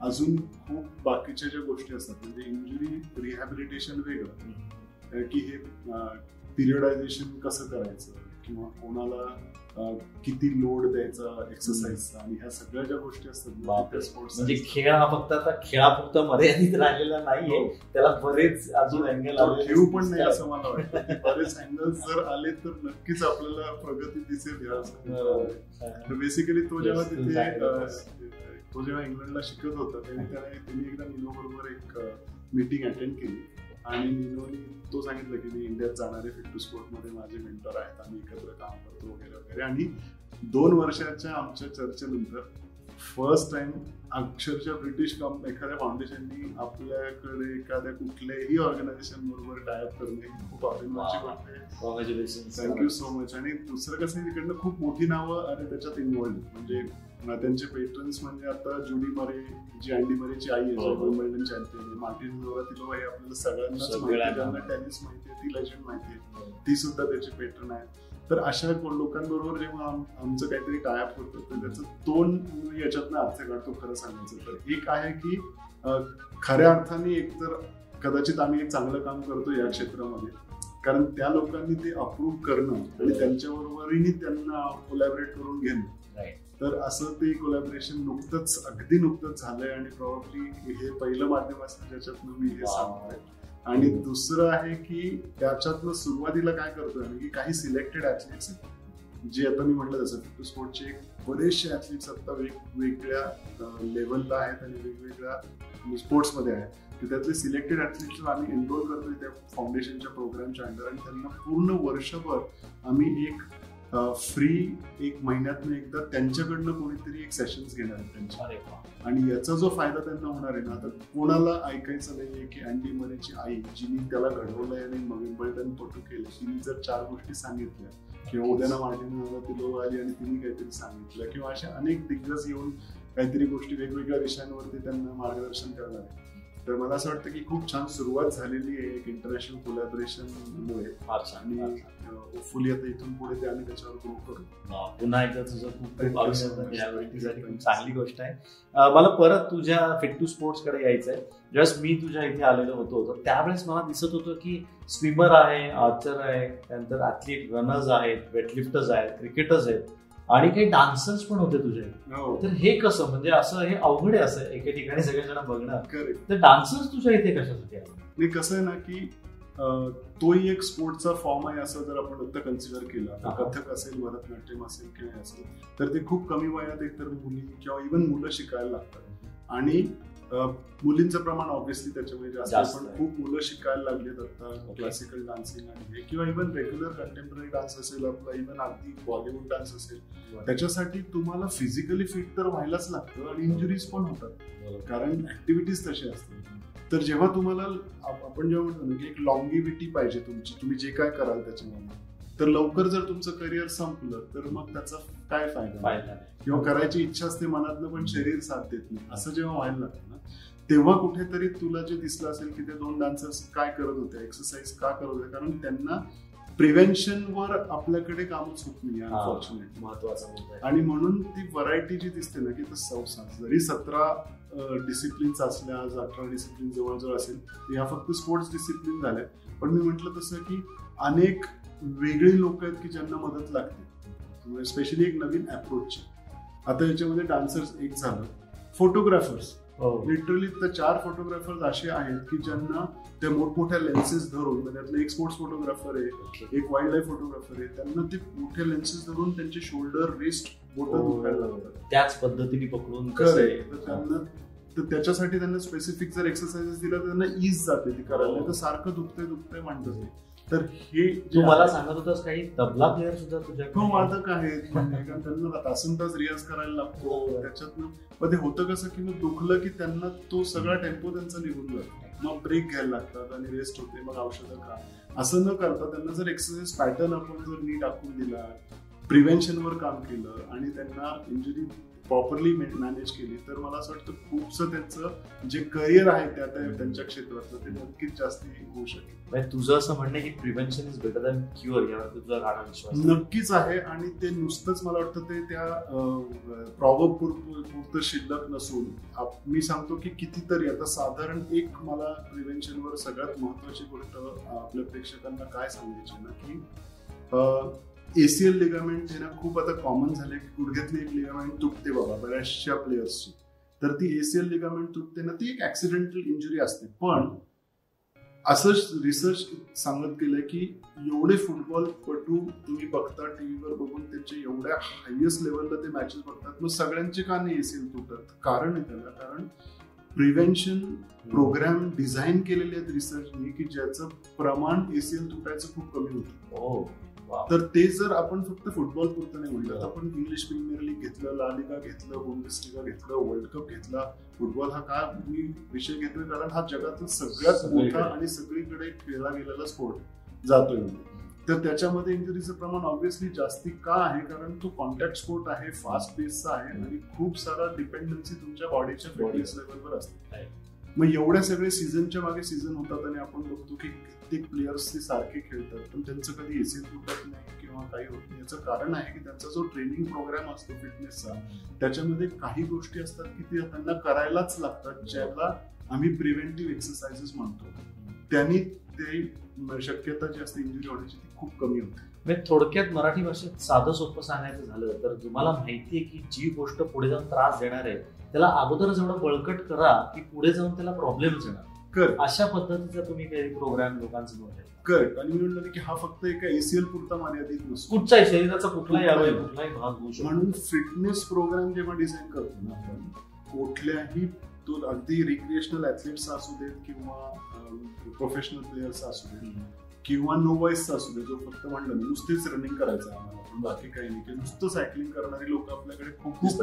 अजून खूप बाकीच्या ज्या गोष्टी असतात म्हणजे इंजुरी रिहॅबिलिटेशन वेगळं. की हे पिरियडायझेशन कसं करायचं? किंवा कोणाला किती लोड द्यायचा एक्सरसाइजचा आणि ह्या सगळ्या ज्या गोष्टी असतात स्पोर्ट्स म्हणजे खेळ हा फक्त आता खेळापुरता मर्यादित राहिलेला नाहीये. त्याला बरेच अजून अँगल ठेवू पण नाही असं मला वाटतं. बरेच अँगल्स जर आले तर नक्कीच आपल्याला प्रगती दिसेल बेसिकली तो जेव्हा तिथे तो जेव्हा इंग्लंडला शिकत होता त्याने त्यांनी एकदा निनो बरोबर एक मीटिंग अटेंड केली. आणि निनोनी तो सांगितलं की मी इंडियात जाणारे फिट टू स्पोर्टमध्ये माझे मेंटर आहेत आम्ही एकत्र काम करतो वगैरे वगैरे. आणि दोन वर्षाच्या आमच्या चर्चेनंतर फर्स्ट टाइम अक्षरशः ब्रिटिश कंप एखाद्या फाउंडेशननी आपल्याकडे एखाद्या कुठल्याही ऑर्गनायझेशन बरोबर टायअप करणे खूप अभिमानाची. गोष्ट आहे. थँक्यू सो मच आणि दुसरं कसं आहे, तिकडनं खूप मोठी नावं आणि त्याच्यात इन्व्हॉल्व म्हणजे त्यांचे पेट्रन्स म्हणजे आता जुडी मरे जी अँडी मरेची आई आहे हो, हो. चॅम्पियन मार्टिन नोरातिलोवा हे आपल्याला सगळ्यांनाच ज्यांना टेनिस माहिती आहे ती लेजंड माहिती आहे. ती सुद्धा त्याची पेट्रन आहे तर अशा लोकांबरोबर जेव्हा आम- आमचं काहीतरी टायअप होतं तर त्याचं दोन याच्यातनं अर्थ काढतो खरं सांगायचं तर. एक आहे की खऱ्या अर्थाने एकतर कदाचित आम्ही एक चांगलं काम करतो या क्षेत्रामध्ये. कारण त्या लोकांनी ते अप्रूव्ह करणं आणि त्यांच्याबरोबरही त्यांना कोलॅबरेट करून घेणं. तर असं ते कोलॅबरेशन नुकतंच अगदी नुकतंच झालंय आणि प्रॉब्ली हे पहिलं माध्यम असेल ज्याच्यातनं मी हे. सांगतोय. आणि दुसरं आहे की त्याच्यातनं सुरुवातीला काय करतोय की काही सिलेक्टेड ऍथलीट्स जे आता मी म्हटलं तसं फिफ्टी स्पोर्टचे बरेचसे ऍथलीट्स आता वेगवेगळ्या लेवलला आहेत आणि वेगवेगळ्या स्पोर्ट्समध्ये आहेत. तर त्यातले सिलेक्टेड ऍथलीट्स आम्ही एनरोल करतोय त्या फाउंडेशनच्या प्रोग्रामच्या अंडर आणि त्यांना पूर्ण वर्षभर आम्ही एक फ्री एक महिन्यातनं एकदा त्यांच्याकडनं कोणीतरी एक सेशन्स घेणार आहे त्यांच्या. आणि याचा जो फायदा त्यांना होणार आहे ना आता कोणाला ऐकायचं नाहीये की अँडी मरेची आई जिने त्याला घडवलंय आणि विम्बल्डन पटू केलं तिने जर चार गोष्टी सांगितल्या किंवा उद्याना मार्टिन ती लोक आली आणि तिने काहीतरी सांगितलं किंवा अशा अनेक दिग्गज येऊन काहीतरी गोष्टी वेगवेगळ्या विषयांवरती त्यांना मार्गदर्शन करणार आहे तर मला असं वाटतं की खूप छान सुरुवात झालेली आहे एक इंटरनॅशनल कोलॅबरेशनमुळे फार छान आणि होपफुली आता इथून पुढे ते आम्ही त्याच्यावर ग्रो करू. पुन्हा एकदा तुझं खूप खूप चांगली गोष्ट आहे. मला परत तुझ्या फिट टू स्पोर्ट्सकडे यायचं आहे ज्यावेळेस मी तुझ्या इथे आलेलो होतो. तर त्यावेळेस मला दिसत होतं की स्विमर आहे आर्चर आहे त्यानंतर ऍथलीट रनर्स आहेत वेटलिफ्टर्स आहेत क्रिकेटर्स आहेत. आणि काही डान्सर्स पण होते तुझे हो. तर हे कसं म्हणजे असं हे अवघड आहे असं एके ठिकाणी सगळेजण बघणं. तर डान्सर्स तुझ्या इथे कशासाठी आले नाही कसं आहे ना की तोही एक स्पोर्टचा फॉर्म आहे असं जर आपण आता कन्सिडर केलं. तर कथक असेल भरतनाट्यम असेल किंवा असेल तर ते खूप कमी वयात एकतर मुली किंवा इव्हन मुलं शिकायला लागतात. आणि मुलींचं प्रमाण ऑब्व्हियसली त्याच्यामध्ये जास्त आहे. पण. खूप मुलं शिकायला लागलेत आता क्लासिकल डान्सिंग आणि हे. किंवा इव्हन रेग्युलर कंटेम्पररी डान्स असेल आपला इव्हन अगदी बॉलिवूड डान्स असेल. त्याच्यासाठी तुम्हाला फिजिकली फिट तर व्हायलाच लागतं आणि इंजुरीज पण होतात. कारण ऍक्टिव्हिटीज तशी असतात. तर जेव्हा तुम्हाला आप- आपण जेव्हा म्हणतो ना की एक लॉंगिव्हिटी पाहिजे तुमची तुम्ही जे काय कराल त्याच्यामध्ये. तर लवकर जर तुमचं करिअर संपलं तर मग त्याचा काय फायदा. किंवा करायची इच्छा असते मनातलं पण शरीर साथ देत नाही. असं जेव्हा व्हायला लागतं ना तेव्हा कुठेतरी तुला जे दिसलं असेल की ते दोन डान्सर्स काय करत होते एक्सरसाइज का करत होते कारण त्यांना प्रिव्हेन्शनवर आपल्याकडे कामच होत नाही अनफॉर्च्युनेट महत्त्वाचा. आणि म्हणून ती व्हरायटी जी दिसते ना की जरी सतरा डिसिप्लिन्स असल्या आज अठरा डिसिप्लिन जवळजवळ असेल या फक्त स्पोर्ट्स डिसिप्लिन झाल्या पण मी म्हटलं तसं की अनेक वेगळी लोक आहेत की ज्यांना मदत लागते. स्पेशली एक नवीन अप्रोच आता याच्यामध्ये डान्सर्स एक झालं. फोटोग्राफर्स हो. लिटरली तर चार फोटोग्राफर्स असे आहेत की ज्यांना त्या मोठमोठ्या लेन्सेस धरून म्हणजे त्यातलं एक स्पोर्ट्स फोटोग्राफर आहे एक वाईल्ड लाईफ फोटोग्राफर आहे त्यांना ते मोठ्या लेन्सेस धरून त्यांचे शोल्डर रिस्ट बोट हो. दुखायला लागतात. त्याच पद्धतीने पकडून कसं आहे. तर त्यांना तर त्याच्यासाठी त्यांना स्पेसिफिक जर एक्सरसाइजेस दिला तर त्यांना इज जाते ती करायला. नाही तर सारखं दुखतंय दुखतंय म्हणतात तर हे जे मला सांगत होतास काही तबला प्लेअर सुद्धा तुझ्या हो वादक आहेत म्हणजे कारण त्यांना तासन तास रियाज करायला लागतो. हो. त्याच्यातनं मग ते होतं कसं की मग दुखलं की त्यांना तो सगळा टेम्पो त्यांचा निघून जातो. मग ब्रेक घ्यायला लागतात आणि रेस्ट होते. मग औषधं खा. असं न करता त्यांना जर एक्सरसाइज पॅटर्न आपण जर नीट आखून दिला प्रिव्हेन्शनवर काम केलं आणि त्यांना इंजुरी प्रॉपरली मॅनेज केली तर मला असं वाटतं खूपसं त्यांचं जे करिअर आहे त्या त्या- त्यांच्या क्षेत्रातलं ते नक्कीच जास्ती होऊ शकेल म्हणजे तुझं असं म्हणणं की prevention is better than cure यावर तुझा गाढा विश्वास. नक्कीच आहे आणि ते नुसतंच मला वाटतं ते त्या प्रॉब्लेम पुरतं शिल्लक नसून मी सांगतो की कितीतरी आता साधारण एक मला प्रिव्हेन्शनवर सगळ्यात महत्वाची गोष्ट आपल्या प्रेक्षकांना काय सांगायची ना की एसीएल लिगामेंट हे ना खूप आता कॉमन झाले की गुडघ्यातली एक लिगामेंट तुटते बाबा बऱ्याचशा प्लेयर्सची तर ती एसीएल लिगामेंट तुटते ना ती एक ऍक्सिडेंटल इंजुरी असते. पण असं रिसर्च सांगत गेलंय की एवढे फुटबॉल पटू तुम्ही बघता टीव्हीवर बघून त्यांचे एवढ्या हायएस्ट लेवलला ते मॅचेस बघतात मग सगळ्यांचे का नाही एसीएल तुटत कारण आहे त्याला कारण प्रिव्हेन्शन प्रोग्राम डिझाईन केलेले आहेत रिसर्चनी की ज्याचं प्रमाण एसीएल तुटायचं खूप कमी होतं. हो. तर ते जर आपण फक्त फुटबॉल पुरतं नाही म्हणलं तर आपण इंग्लिश प्रीमियर लीग घेतलं ला लिगा घेतलं बुंडेसलिगा घेतलं वर्ल्ड कप घेतला फुटबॉल हा का मी विषय घेतोय कारण हा जगातला सगळ्यात. मोठा आणि सगळीकडे खेळला गेलेला स्पोर्ट जातोय. तर त्याच्यामध्ये इंजुरीचं प्रमाण ऑब्व्हियसली जास्ती का आहे? कारण तो कॉन्टॅक्ट स्पोर्ट आहे फास्ट पेसचा आहे आणि खूप सारा डिपेंडन्सी तुमच्या बॉडीच्या फिटनेस लेवलवर असते. मग एवढ्या सगळे सीझनच्या मागे सीझन होतात आणि आपण बघतो की कित्येक प्लेयर्स ते सारखे खेळतात. पण त्यांचं कधी एसी तुटत नाही किंवा काही होत नाही. याचं कारण आहे की त्यांचा जो ट्रेनिंग प्रोग्राम असतो फिटनेसचा त्याच्यामध्ये काही गोष्टी असतात की ते त्यांना करायलाच लागतात ज्याला आम्ही प्रिव्हेंटिव्ह एक्सरसाइजेस म्हणतो. त्यांनी ते शक्यता जी असते इंजुरी होण्याची ती खूप कमी होते. म्हणजे थोडक्यात मराठी भाषेत साधं सोपं सांगायचं झालं तर तुम्हाला माहिती आहे की जी गोष्ट पुढे जाऊन त्रास देणार आहे त्याला अगोदरच एवढं बळकट करा की पुढे जाऊन त्याला प्रॉब्लेमच येणार. कर अशा पद्धतीचा तुम्ही काही प्रोग्राम लोकांसमोर ठेवता. करेक्ट आणि मी म्हणलं की हा फक्त एका एसीएल पुरता मर्यादित नसतो. कुठचाही शरीराचा कुठलाही अवयव कुठलाही भाग होऊ शकतो. म्हणून फिटनेस प्रोग्राम जेव्हा डिझाईन करतो ना आपण कुठल्याही तो अगदी रिक्रिएशनल ऍथलीट्स असू देत किंवा प्रोफेशनल प्लेयर्स असू देत किंवा नो वॉइस असू दे जो फक्त म्हणलं नुसतीच रनिंग करायचं आम्हाला. पण बाकी काही नाही. किंवा नुसतं सायकलिंग करणारी लोक आपल्याकडे खूप खूप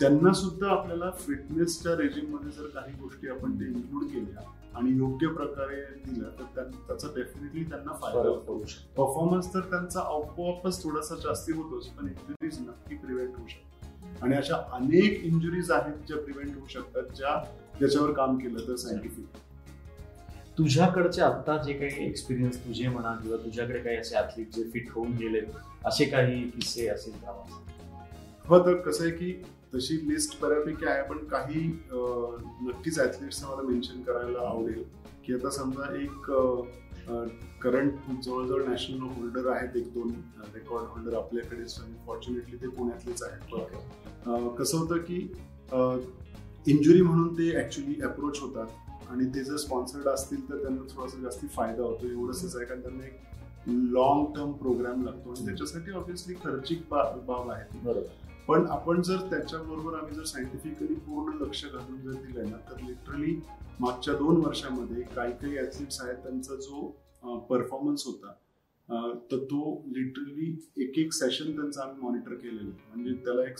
त्यांना सुद्धा आपल्याला फिटनेसच्या रेजिममध्ये जर काही गोष्टी आपण ते इन्क्लूड केल्या आणि योग्य प्रकारे दिल्या तर त्या- त्याचा डेफिनेटली त्यांना फायदा होतो. परफॉर्मन्स तर त्यांचा आपोआपच थोडासा जास्ती होतोच पण इंजुरीज नक्की प्रिव्हेंट होऊ शकतात. आणि अशा अनेक इंजुरीज आहेत ज्या प्रिव्हेंट होऊ शकतात ज्या ज्याच्यावर काम केलं तर सायंटिफिक तुझ्याकडचे आता जे काही एक्सपिरियन्स तुझे म्हणा किंवा तुझ्याकडे काही असे ऍथलीट जे फिट होऊन गेले असे काही किस्से असेल का? हो तर कसं आहे की तशी लिस्ट बऱ्यापैकी आहे पण काही नक्कीच ऍथलीट्स मला मेन्शन करायला आवडेल. की आता समजा एक करंट जवळजवळ नॅशनल होल्डर आहेत एक दोन रेकॉर्ड होल्डर आपल्याकडे. फॉर्च्युनेटली ते पुण्यातलेच आहेत. कसं होतं की इंजुरी म्हणून ते ऍक्च्युली अप्रोच होतात. आणि ते जर स्पॉन्सर्ड असतील तर त्यांना थोडासा जास्ती फायदा होतो. एवढंच आहे कारण त्यांना एक लॉंग टर्म प्रोग्राम लागतो. आणि त्याच्यासाठी ऑब्व्हियसली खर्चिक बाब आहे. पण आपण जर त्याच्याबरोबर आम्ही जर सायंटिफिकली पूर्ण लक्ष घालून जर दिलं ना तर लिटरली मागच्या दोन वर्षामध्ये काही काही ऍथलीट्स आहेत त्यांचा जो परफॉर्मन्स होता तर तो लिटरली एक एक सेशन त्यांचा आम्ही मॉनिटर केलेलं म्हणजे त्याला एक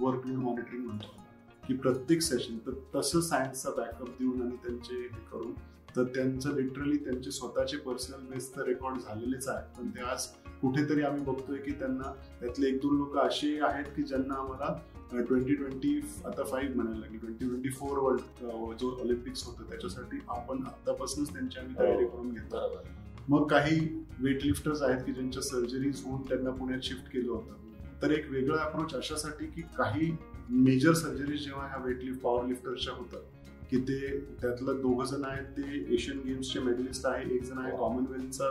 वर्कलोड मॉनिटरिंग म्हणतो. की प्रत्येक सेशन तर तसं सायन्सचा बॅकअप देऊन आणि त्यांचे हे करून तर त्यांचं लिटरली त्यांचे स्वतःचे पर्सनल बेस तर रेकॉर्ड झालेलेच आहेत. पण ते आज कुठेतरी आम्ही बघतोय की त्यांना त्यातले एक दोन लोक असे आहेत की ज्यांना आम्हाला ट्वेंटी ट्वेंटी आता फाईव्ह म्हणायला लागेल. ट्वेंटी ट्वेंटी फोर वर्ल्ड जो ऑलिम्पिक्स होतं त्याच्यासाठी आपण आतापासूनच त्यांची आम्ही तयारी हो, करून घेतो मग काही वेट लिफ्टर्स आहेत की ज्यांच्या सर्जरीज होऊन त्यांना पुण्यात शिफ्ट केलं होतं. तर एक वेगळा अप्रोच अशासाठी की काही मेजर सर्जरीज जेव्हा ह्या वेट लिफ्ट पॉवर लिफ्टर्सच्या होतात की ते त्यातलं दोघ जण आहेत ते एशियन गेम्सचे मेडलिस्ट आहे एक जण आहे कॉमनवेल्थचा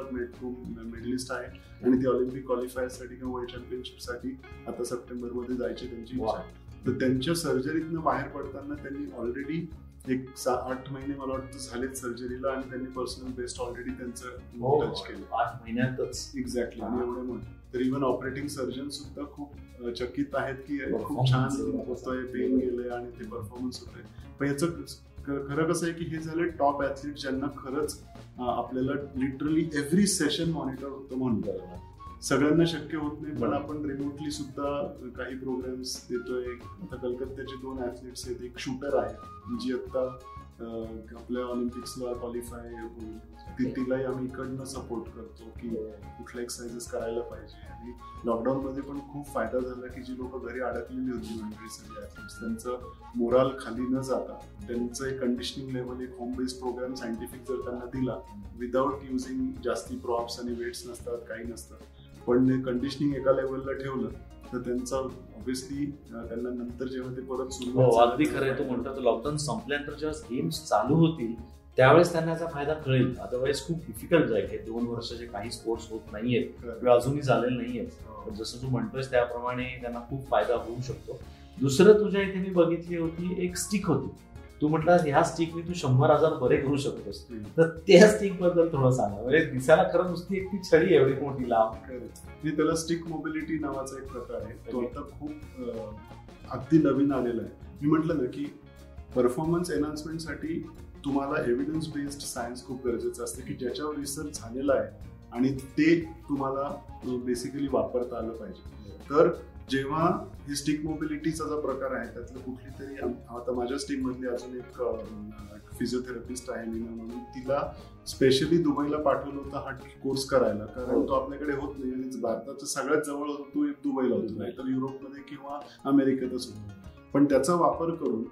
मेडलिस्ट आहे आणि ते ऑलिम्पिक क्वालिफायरसाठी किंवा वर्ल्ड चॅम्पियनशिपसाठी आता सप्टेंबरमध्ये जायची त्यांची इच्छा. तर त्यांच्या सर्जरीतनं बाहेर पडताना त्यांनी ऑलरेडी एक आठ महिने मला वाटतं झालेत सर्जरीला आणि त्यांनी पर्सनल बेस्ट ऑलरेडी त्यांचं टच हो, केलं. आठ महिन्यातच. एक्झॅक्टली आणि एवढं म्हणतो. तर इव्हन ऑपरेटिंग सर्जन सुद्धा खूप चकित आहेत की खूप छान होतोय पेन गेलंय आणि ते परफॉर्मन्स होतोय. पण याचं खरं कसं आहे की हे झालं टॉप ऍथलीट ज्यांना खरंच आपल्याला लिटरली एव्हरी सेशन मॉनिटर होतं म्हणून. सगळ्यांना शक्य होत नाही पण आपण रिमोटली सुद्धा काही प्रोग्राम्स देतोय. आता कलकत्त्याचे दोन ऍथलीट्स आहेत एक शूटर आहे जी आता आपल्या ऑलिम्पिक्सला क्वालिफाय होईल तिलाही आम्ही इकडनं सपोर्ट करतो की कुठल्या एक्सरसाइजेस करायला पाहिजे. आणि लॉकडाऊन मध्ये पण खूप फायदा झाला की जी लोक घरी अडकलेली होती मंडळी सगळे ऍथलीट्स त्यांचं मोराल खाली न जाता त्यांचं एक कंडिशनिंग लेवल एक होम बेस्ड प्रोग्राम सायंटिफिक जर त्यांना दिला विदाऊट युझिंग जास्ती प्रॉप्स आणि वेट्स नसतात काही नसतात. पण कंडिशनिंग एका लेवलला ठेवलं तर त्यांचा ऑब्विसली त्यांना नंतर जेव्हा ते परत सुरू हो, अगदी खरं तू म्हणतो लॉकडाऊन संपल्यानंतर जेव्हा गेम्स चालू होतील त्यावेळेस त्यांना याचा फायदा कळेल. अदरवाईज खूप डिफिकल्ट जाईल. हे दोन वर्षाचे काही स्पोर्ट्स होत नाहीयेत. किंवा अजूनही झालेले नाहीयेत. जसं तू म्हणतोयस त्याप्रमाणे त्यांना खूप फायदा होऊ शकतो. दुसरं तुझ्या इथे मी बघितली होती एक स्टिक होती. तू म्हटलं ह्या स्टिकने तू शंभर हजार बरे करू शकतोस. तर त्या स्टिकबद्दल थोडं सांगा. म्हणजे दिसायला खरं नुसती एक ती छडी एवढी मोठी लाभ त्याला स्टिक मोबिलिटी नावाचा एक प्रकार आहे. तो आता खूप अगदी नवीन आलेला आहे. मी म्हटलं ना की परफॉर्मन्स एनहान्समेंटसाठी तुम्हाला एव्हिडन्स बेस्ड सायन्स खूप गरजेचं असतं की ज्याच्यावर रिसर्च झालेला आहे आणि ते तुम्हाला बेसिकली वापरता आलं पाहिजे. तर जेव्हा हे स्टिक मोबिलिटीचा जो प्रकार आहे त्यातलं कुठली तरी आता माझ्या स्टिक मधली अजून एक फिजिओथेरपिस्ट आहे मीना म्हणून. तिला स्पेशली दुबईला पाठवलं होतं हा कोर्स करायला. कारण. तो आपल्याकडे होत नाही आणि भारताचा सगळ्यात जवळ तो दुबईला होतो. नाही तर युरोपमध्ये किंवा अमेरिकेतच होतो. पण त्याचा वापर करून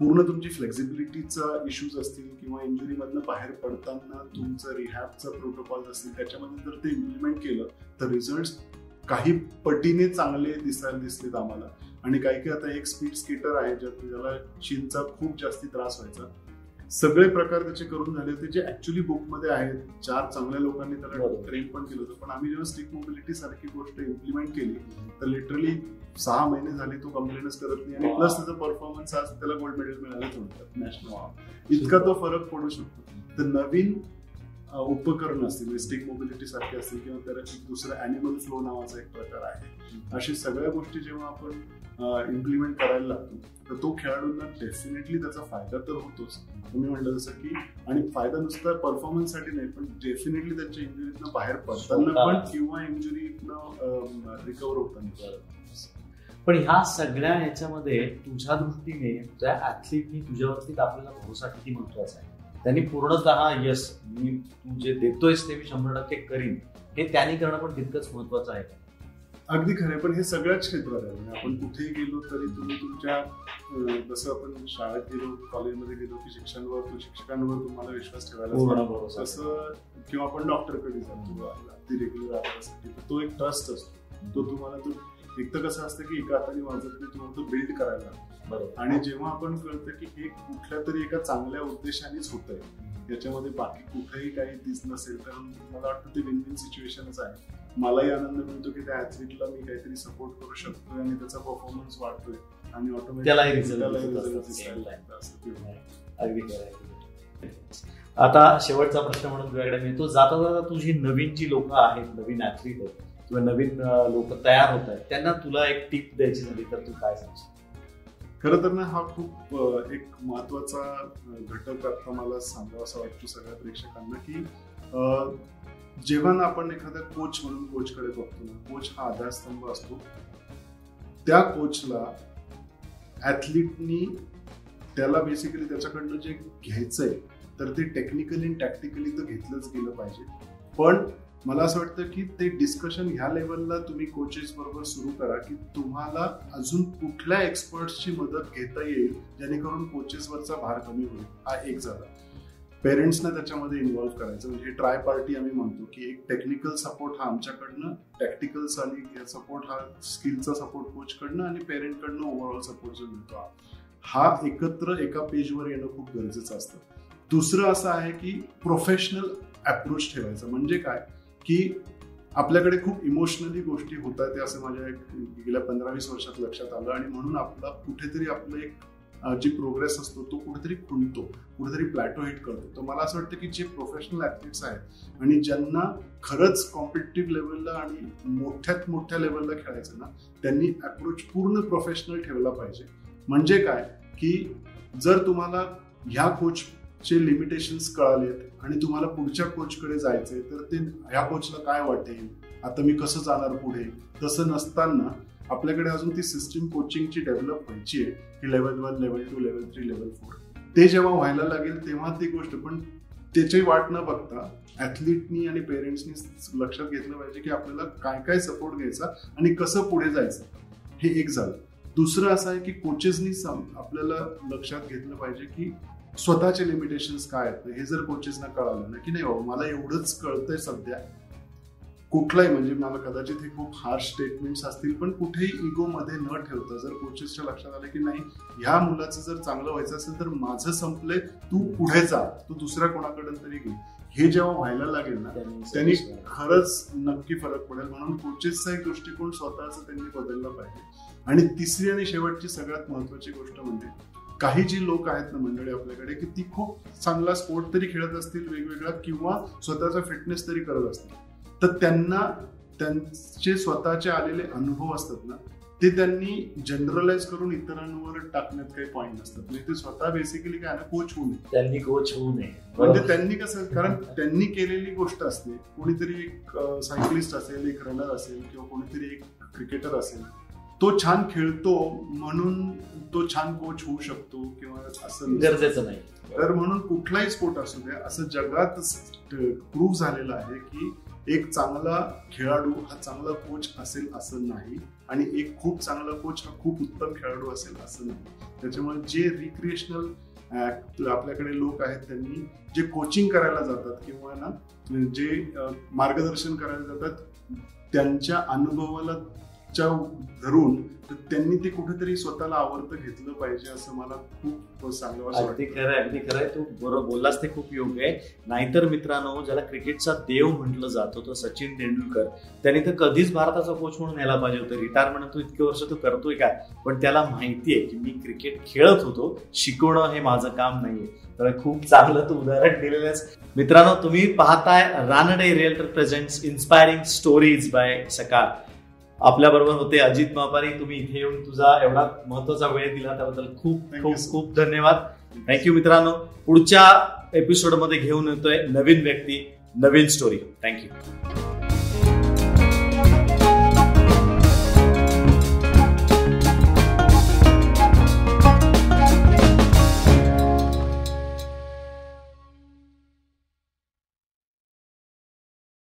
पूर्ण तुमची फ्लेक्झिबिलिटीचा इश्यूज असतील किंवा इंजुरीमधनं बाहेर पडताना तुमचं रिहॅबचं प्रोटोकॉल असतील त्याच्यामध्ये जर ते इम्प्लिमेंट केलं तर रिझल्ट काही पटीने चांगले दिसायला दिसलेत आम्हाला. आणि काही काही आता एक स्पीड स्केटर आहे ज्याला चीनचा खूप जास्ती त्रास व्हायचा. सगळे प्रकार त्याचे करून झाले होते जे ऍक्च्युली बुकमध्ये आहेत. चार चांगल्या लोकांनी त्याला ट्रेन पण केलं होतं. पण आम्ही जेव्हा स्टिक मोबिलिटी सारखी गोष्ट इम्प्लिमेंट केली तर लिटरली सहा महिने झाले तो कंप्लेंटच करत नाही. आणि प्लस त्याचा परफॉर्मन्स आज त्याला गोल्ड मेडल मिळालं थोडक्यात नॅशनल इतका तो फरक पडू शकतो. तर नवीन उपकरण असतील स्टिक मोबिलिटी सारखे असतील किंवा त्याला दुसरं अॅनिमल फ्लो नावाचा एक प्रकार आहे. अशी सगळ्या गोष्टी जेव्हा आपण इम्प्लिमेंट करायला लागतो तर तो खेळाडूंना डेफिनेटली त्याचा फायदा तर होतोच. तुम्ही म्हटलं जसं की आणि फायदा नुसता परफॉर्मन्ससाठी नाही पण डेफिनेटली त्यांच्या इंजुरीतनं बाहेर पडताना पण किंवा इंजुरीतनं रिकवर होताना. पण ह्या सगळ्या ह्याच्यामध्ये तुझ्या दृष्टीने तुझ्या ऍथलीटनी तुझ्यावरती आपल्याला भरोसा किती महत्त्वाचा आहे? त्यांनी पूर्णतः यस मी तू जे देतोयस ते मी शंभर टक्के करीन. हे त्यांनी करणं पण तितकंच महत्वाचं आहे. अगदी खरं पण हे सगळ्याच क्षेत्रात आहे. म्हणजे आपण कुठेही गेलो तरी तुम्ही तुमच्या जसं आपण शाळेत गेलो कॉलेजमध्ये गेलो की शिक्षणावर शिक्षकांवर तुम्हाला विश्वास ठेवायला भरोसा तसं किंवा आपण डॉक्टरकडे जातो अगदी रेग्युलर आजारासाठी तर तो एक ट्रस्ट असतो. तो तुम्हाला तो एक तर कसं असतं की एका हाताने वाजत तुम्हाला तो बिल्ड करायला लागतो. बरोबर. आणि जेव्हा आपण कळतं की हे कुठल्या तरी एका चांगल्या उद्देशानेच होत आहे याच्यामध्ये बाकी कुठेही काही दिस नसेल तर मला वाटतं ते विन विन सिच्युएशनच आहे. मलाही आनंद मिळतो की त्या ऍथलीटला मी काहीतरी सपोर्ट करू शकतोय आणि त्याचा परफॉर्मन्स वाढतोय आणि ऑटोमॅटिक. आता शेवटचा प्रश्न म्हणून तुझ्याकडे मी तो जाता जाता तुझी नवीन जी लोक आहेत नवीन ऍथलीट आहेत किंवा नवीन लोक तयार होत आहेत त्यांना तुला एक टिप द्यायची झाली तर तू काय सांगशील? खरं तर ना हा खूप एक महत्त्वाचा घटक आता मला सांगावा असा वाटतो सगळ्या प्रेक्षकांना की जेव्हा ना आपण एखाद्या कोच म्हणून कोचकडे बघतो ना कोच हा आधारस्तंभ असतो. त्या कोचला ऍथलीटनी त्याला बेसिकली त्याच्याकडनं जे घ्यायचंय तर ते टेक्निकली टॅक्टिकली तर घेतलंच गेलं पाहिजे. पण मला असं वाटतं की ते डिस्कशन ह्या लेवलला तुम्ही कोचेस बरोबर सुरू करा की तुम्हाला अजून कुठल्या एक्सपर्ट्सची मदत घेता येईल जेणेकरून कोचेसवरचा भार कमी होईल. हा एक झाला. पेरेंट्सना त्याच्यामध्ये इन्व्हॉल्व्ह करायचं. म्हणजे ट्राय पार्टी आम्ही म्हणतो की एक टेक्निकल सपोर्ट हा आमच्याकडनं टॅक्टिकल्स आणि सपोर्ट हा स्किलचा सपोर्ट कोचकडनं आणि पेरेंटकडनं ओव्हरऑल सपोर्ट जो मिळतो हा. एकत्र एका पेजवर येणं खूप गरजेचं असतं. दुसरं असं आहे की प्रोफेशनल अप्रोच ठेवायचा. म्हणजे काय? की आपल्याकडे खूप इमोशनली गोष्टी होतात ते असं माझ्या एक गेल्या पंधरा वीस वर्षात लक्षात आलं आणि म्हणून आपला कुठेतरी आपलं एक जी प्रोग्रेस असतो तो कुठेतरी खुंटतो कुठेतरी प्लॅटो हिट करतो. तर मला असं वाटतं की जे प्रोफेशनल ॲथलीट्स आहेत आणि ज्यांना खरंच कॉम्पिटेटिव्ह लेवलला आणि मोठ्यात मोठ्या लेवलला खेळायचं ना त्यांनी अप्रोच पूर्ण प्रोफेशनल ठेवला पाहिजे. म्हणजे काय? की जर तुम्हाला ह्या कोचचे लिमिटेशन्स कळालेत आणि तुम्हाला पुढच्या कोचकडे जायचंय तर ते ह्या कोचला काय वाटेल? आता मी कसं जाणार पुढे? तसं नसताना आपल्याकडे अजून ती सिस्टीम कोचिंगची डेव्हलप व्हायची आहे की level one level two level three level four ते जेव्हा व्हायला लागेल तेव्हा ती गोष्ट पण त्याची वाट न बघता ऍथलीटनी आणि पेरेंट्सनी लक्षात घेतलं पाहिजे की आपल्याला काय काय सपोर्ट घ्यायचा आणि कसं पुढे जायचं. हे एक झालं. दुसरं असं आहे की कोचेसनी आपल्याला लक्षात घेतलं पाहिजे की स्वतःचे लिमिटेशन्स काय आहेत? हे जर कोचेसना कळालं ना की नाही बाबा मला एवढंच कळतंय सध्या. कुठलाही म्हणजे मला कदाचित हे खूप हार्श स्टेटमेंट्स असतील पण कुठेही इगो मध्ये न ठेवता जर कोचेसच्या लक्षात आलं की नाही ह्या मुलाचं जर चांगलं व्हायचं असेल तर माझं संपलंय तू पुढे जा तू दुसऱ्या कोणाकडून तरी घे. हे जेव्हा व्हायला लागेल ना त्यांनी खरंच नक्की फरक पडेल. म्हणून कोचेसचा एक दृष्टिकोन स्वतःचा त्यांनी बदलला पाहिजे. आणि तिसरी आणि शेवटची सगळ्यात महत्वाची गोष्ट म्हणजे काही जी लोक आहेत ना मंडळी आपल्याकडे की ती खूप चांगला स्पोर्ट तरी खेळत असतील वेगवेगळा किंवा स्वतःचा फिटनेस तरी करत असतील. तर त्यांना त्यांचे स्वतःचे आलेले अनुभव असतात ना ते त्यांनी जनरलाइज करून इतरांवर टाकण्यात काही पॉईंट नसतात. म्हणजे ते स्वतः बेसिकली काय ना कोच होऊ नये. त्यांनी कोच होऊ नये. म्हणजे त्यांनी कसं कारण त्यांनी केलेली गोष्ट असते कोणीतरी एक सायकलिस्ट असेल एक रनर असेल किंवा कोणीतरी एक क्रिकेटर असेल तो छान खेळतो म्हणून तो छान कोच होऊ शकतो किंवा असं. गरजेचं नाही तर म्हणून कुठलाही स्पोर्ट असू द्या असं जगात प्रूव्ह झालेलं आहे की एक चांगला खेळाडू हा चांगला कोच असेल असं नाही आणि एक खूप चांगला कोच हा खूप उत्तम खेळाडू असेल असं नाही त्याच्यामुळे जे रिक्रिएशनल आपल्याकडे लोक आहेत त्यांनी जे कोचिंग करायला जातात किंवा ना जे मार्गदर्शन करायला जातात त्यांच्या अनुभवाला च्या धरून तर त्यांनी ते कुठेतरी स्वतःला आवडतं घेतलं पाहिजे असं मला खूप सांगावं अगदी खरं आहे अगदी आहे. तू बरोबर बोललास ते खूप योग्य आहे. नाहीतर मित्रांनो ज्याला क्रिकेटचा देव म्हटलं जातो तो सचिन तेंडुलकर. त्याने तर कधीच भारताचा कोच म्हणून यायला पाहिजे होतं. रिटायरमेंट तू इतके वर्ष तू करतोय काय? पण त्याला माहिती आहे की मी क्रिकेट खेळत होतो. शिकवणं हे माझं काम नाहीये. तर खूप चांगलं तू उदाहरण दिलेलं आहेस. मित्रांनो तुम्ही पाहताय Ranade realtor presents inspiring stories by Sakal. आपल्या बरोबर होते अजित मापारी. तुम्ही इथे येऊन तुझा एवढा महत्त्वाचा वेळ दिला त्याबद्दल खूप खूप. खूप धन्यवाद. थँक्यू मित्रांनो. पुढच्या एपिसोडमध्ये घेऊन येतोय नवीन व्यक्ती नवीन स्टोरी थँक्यू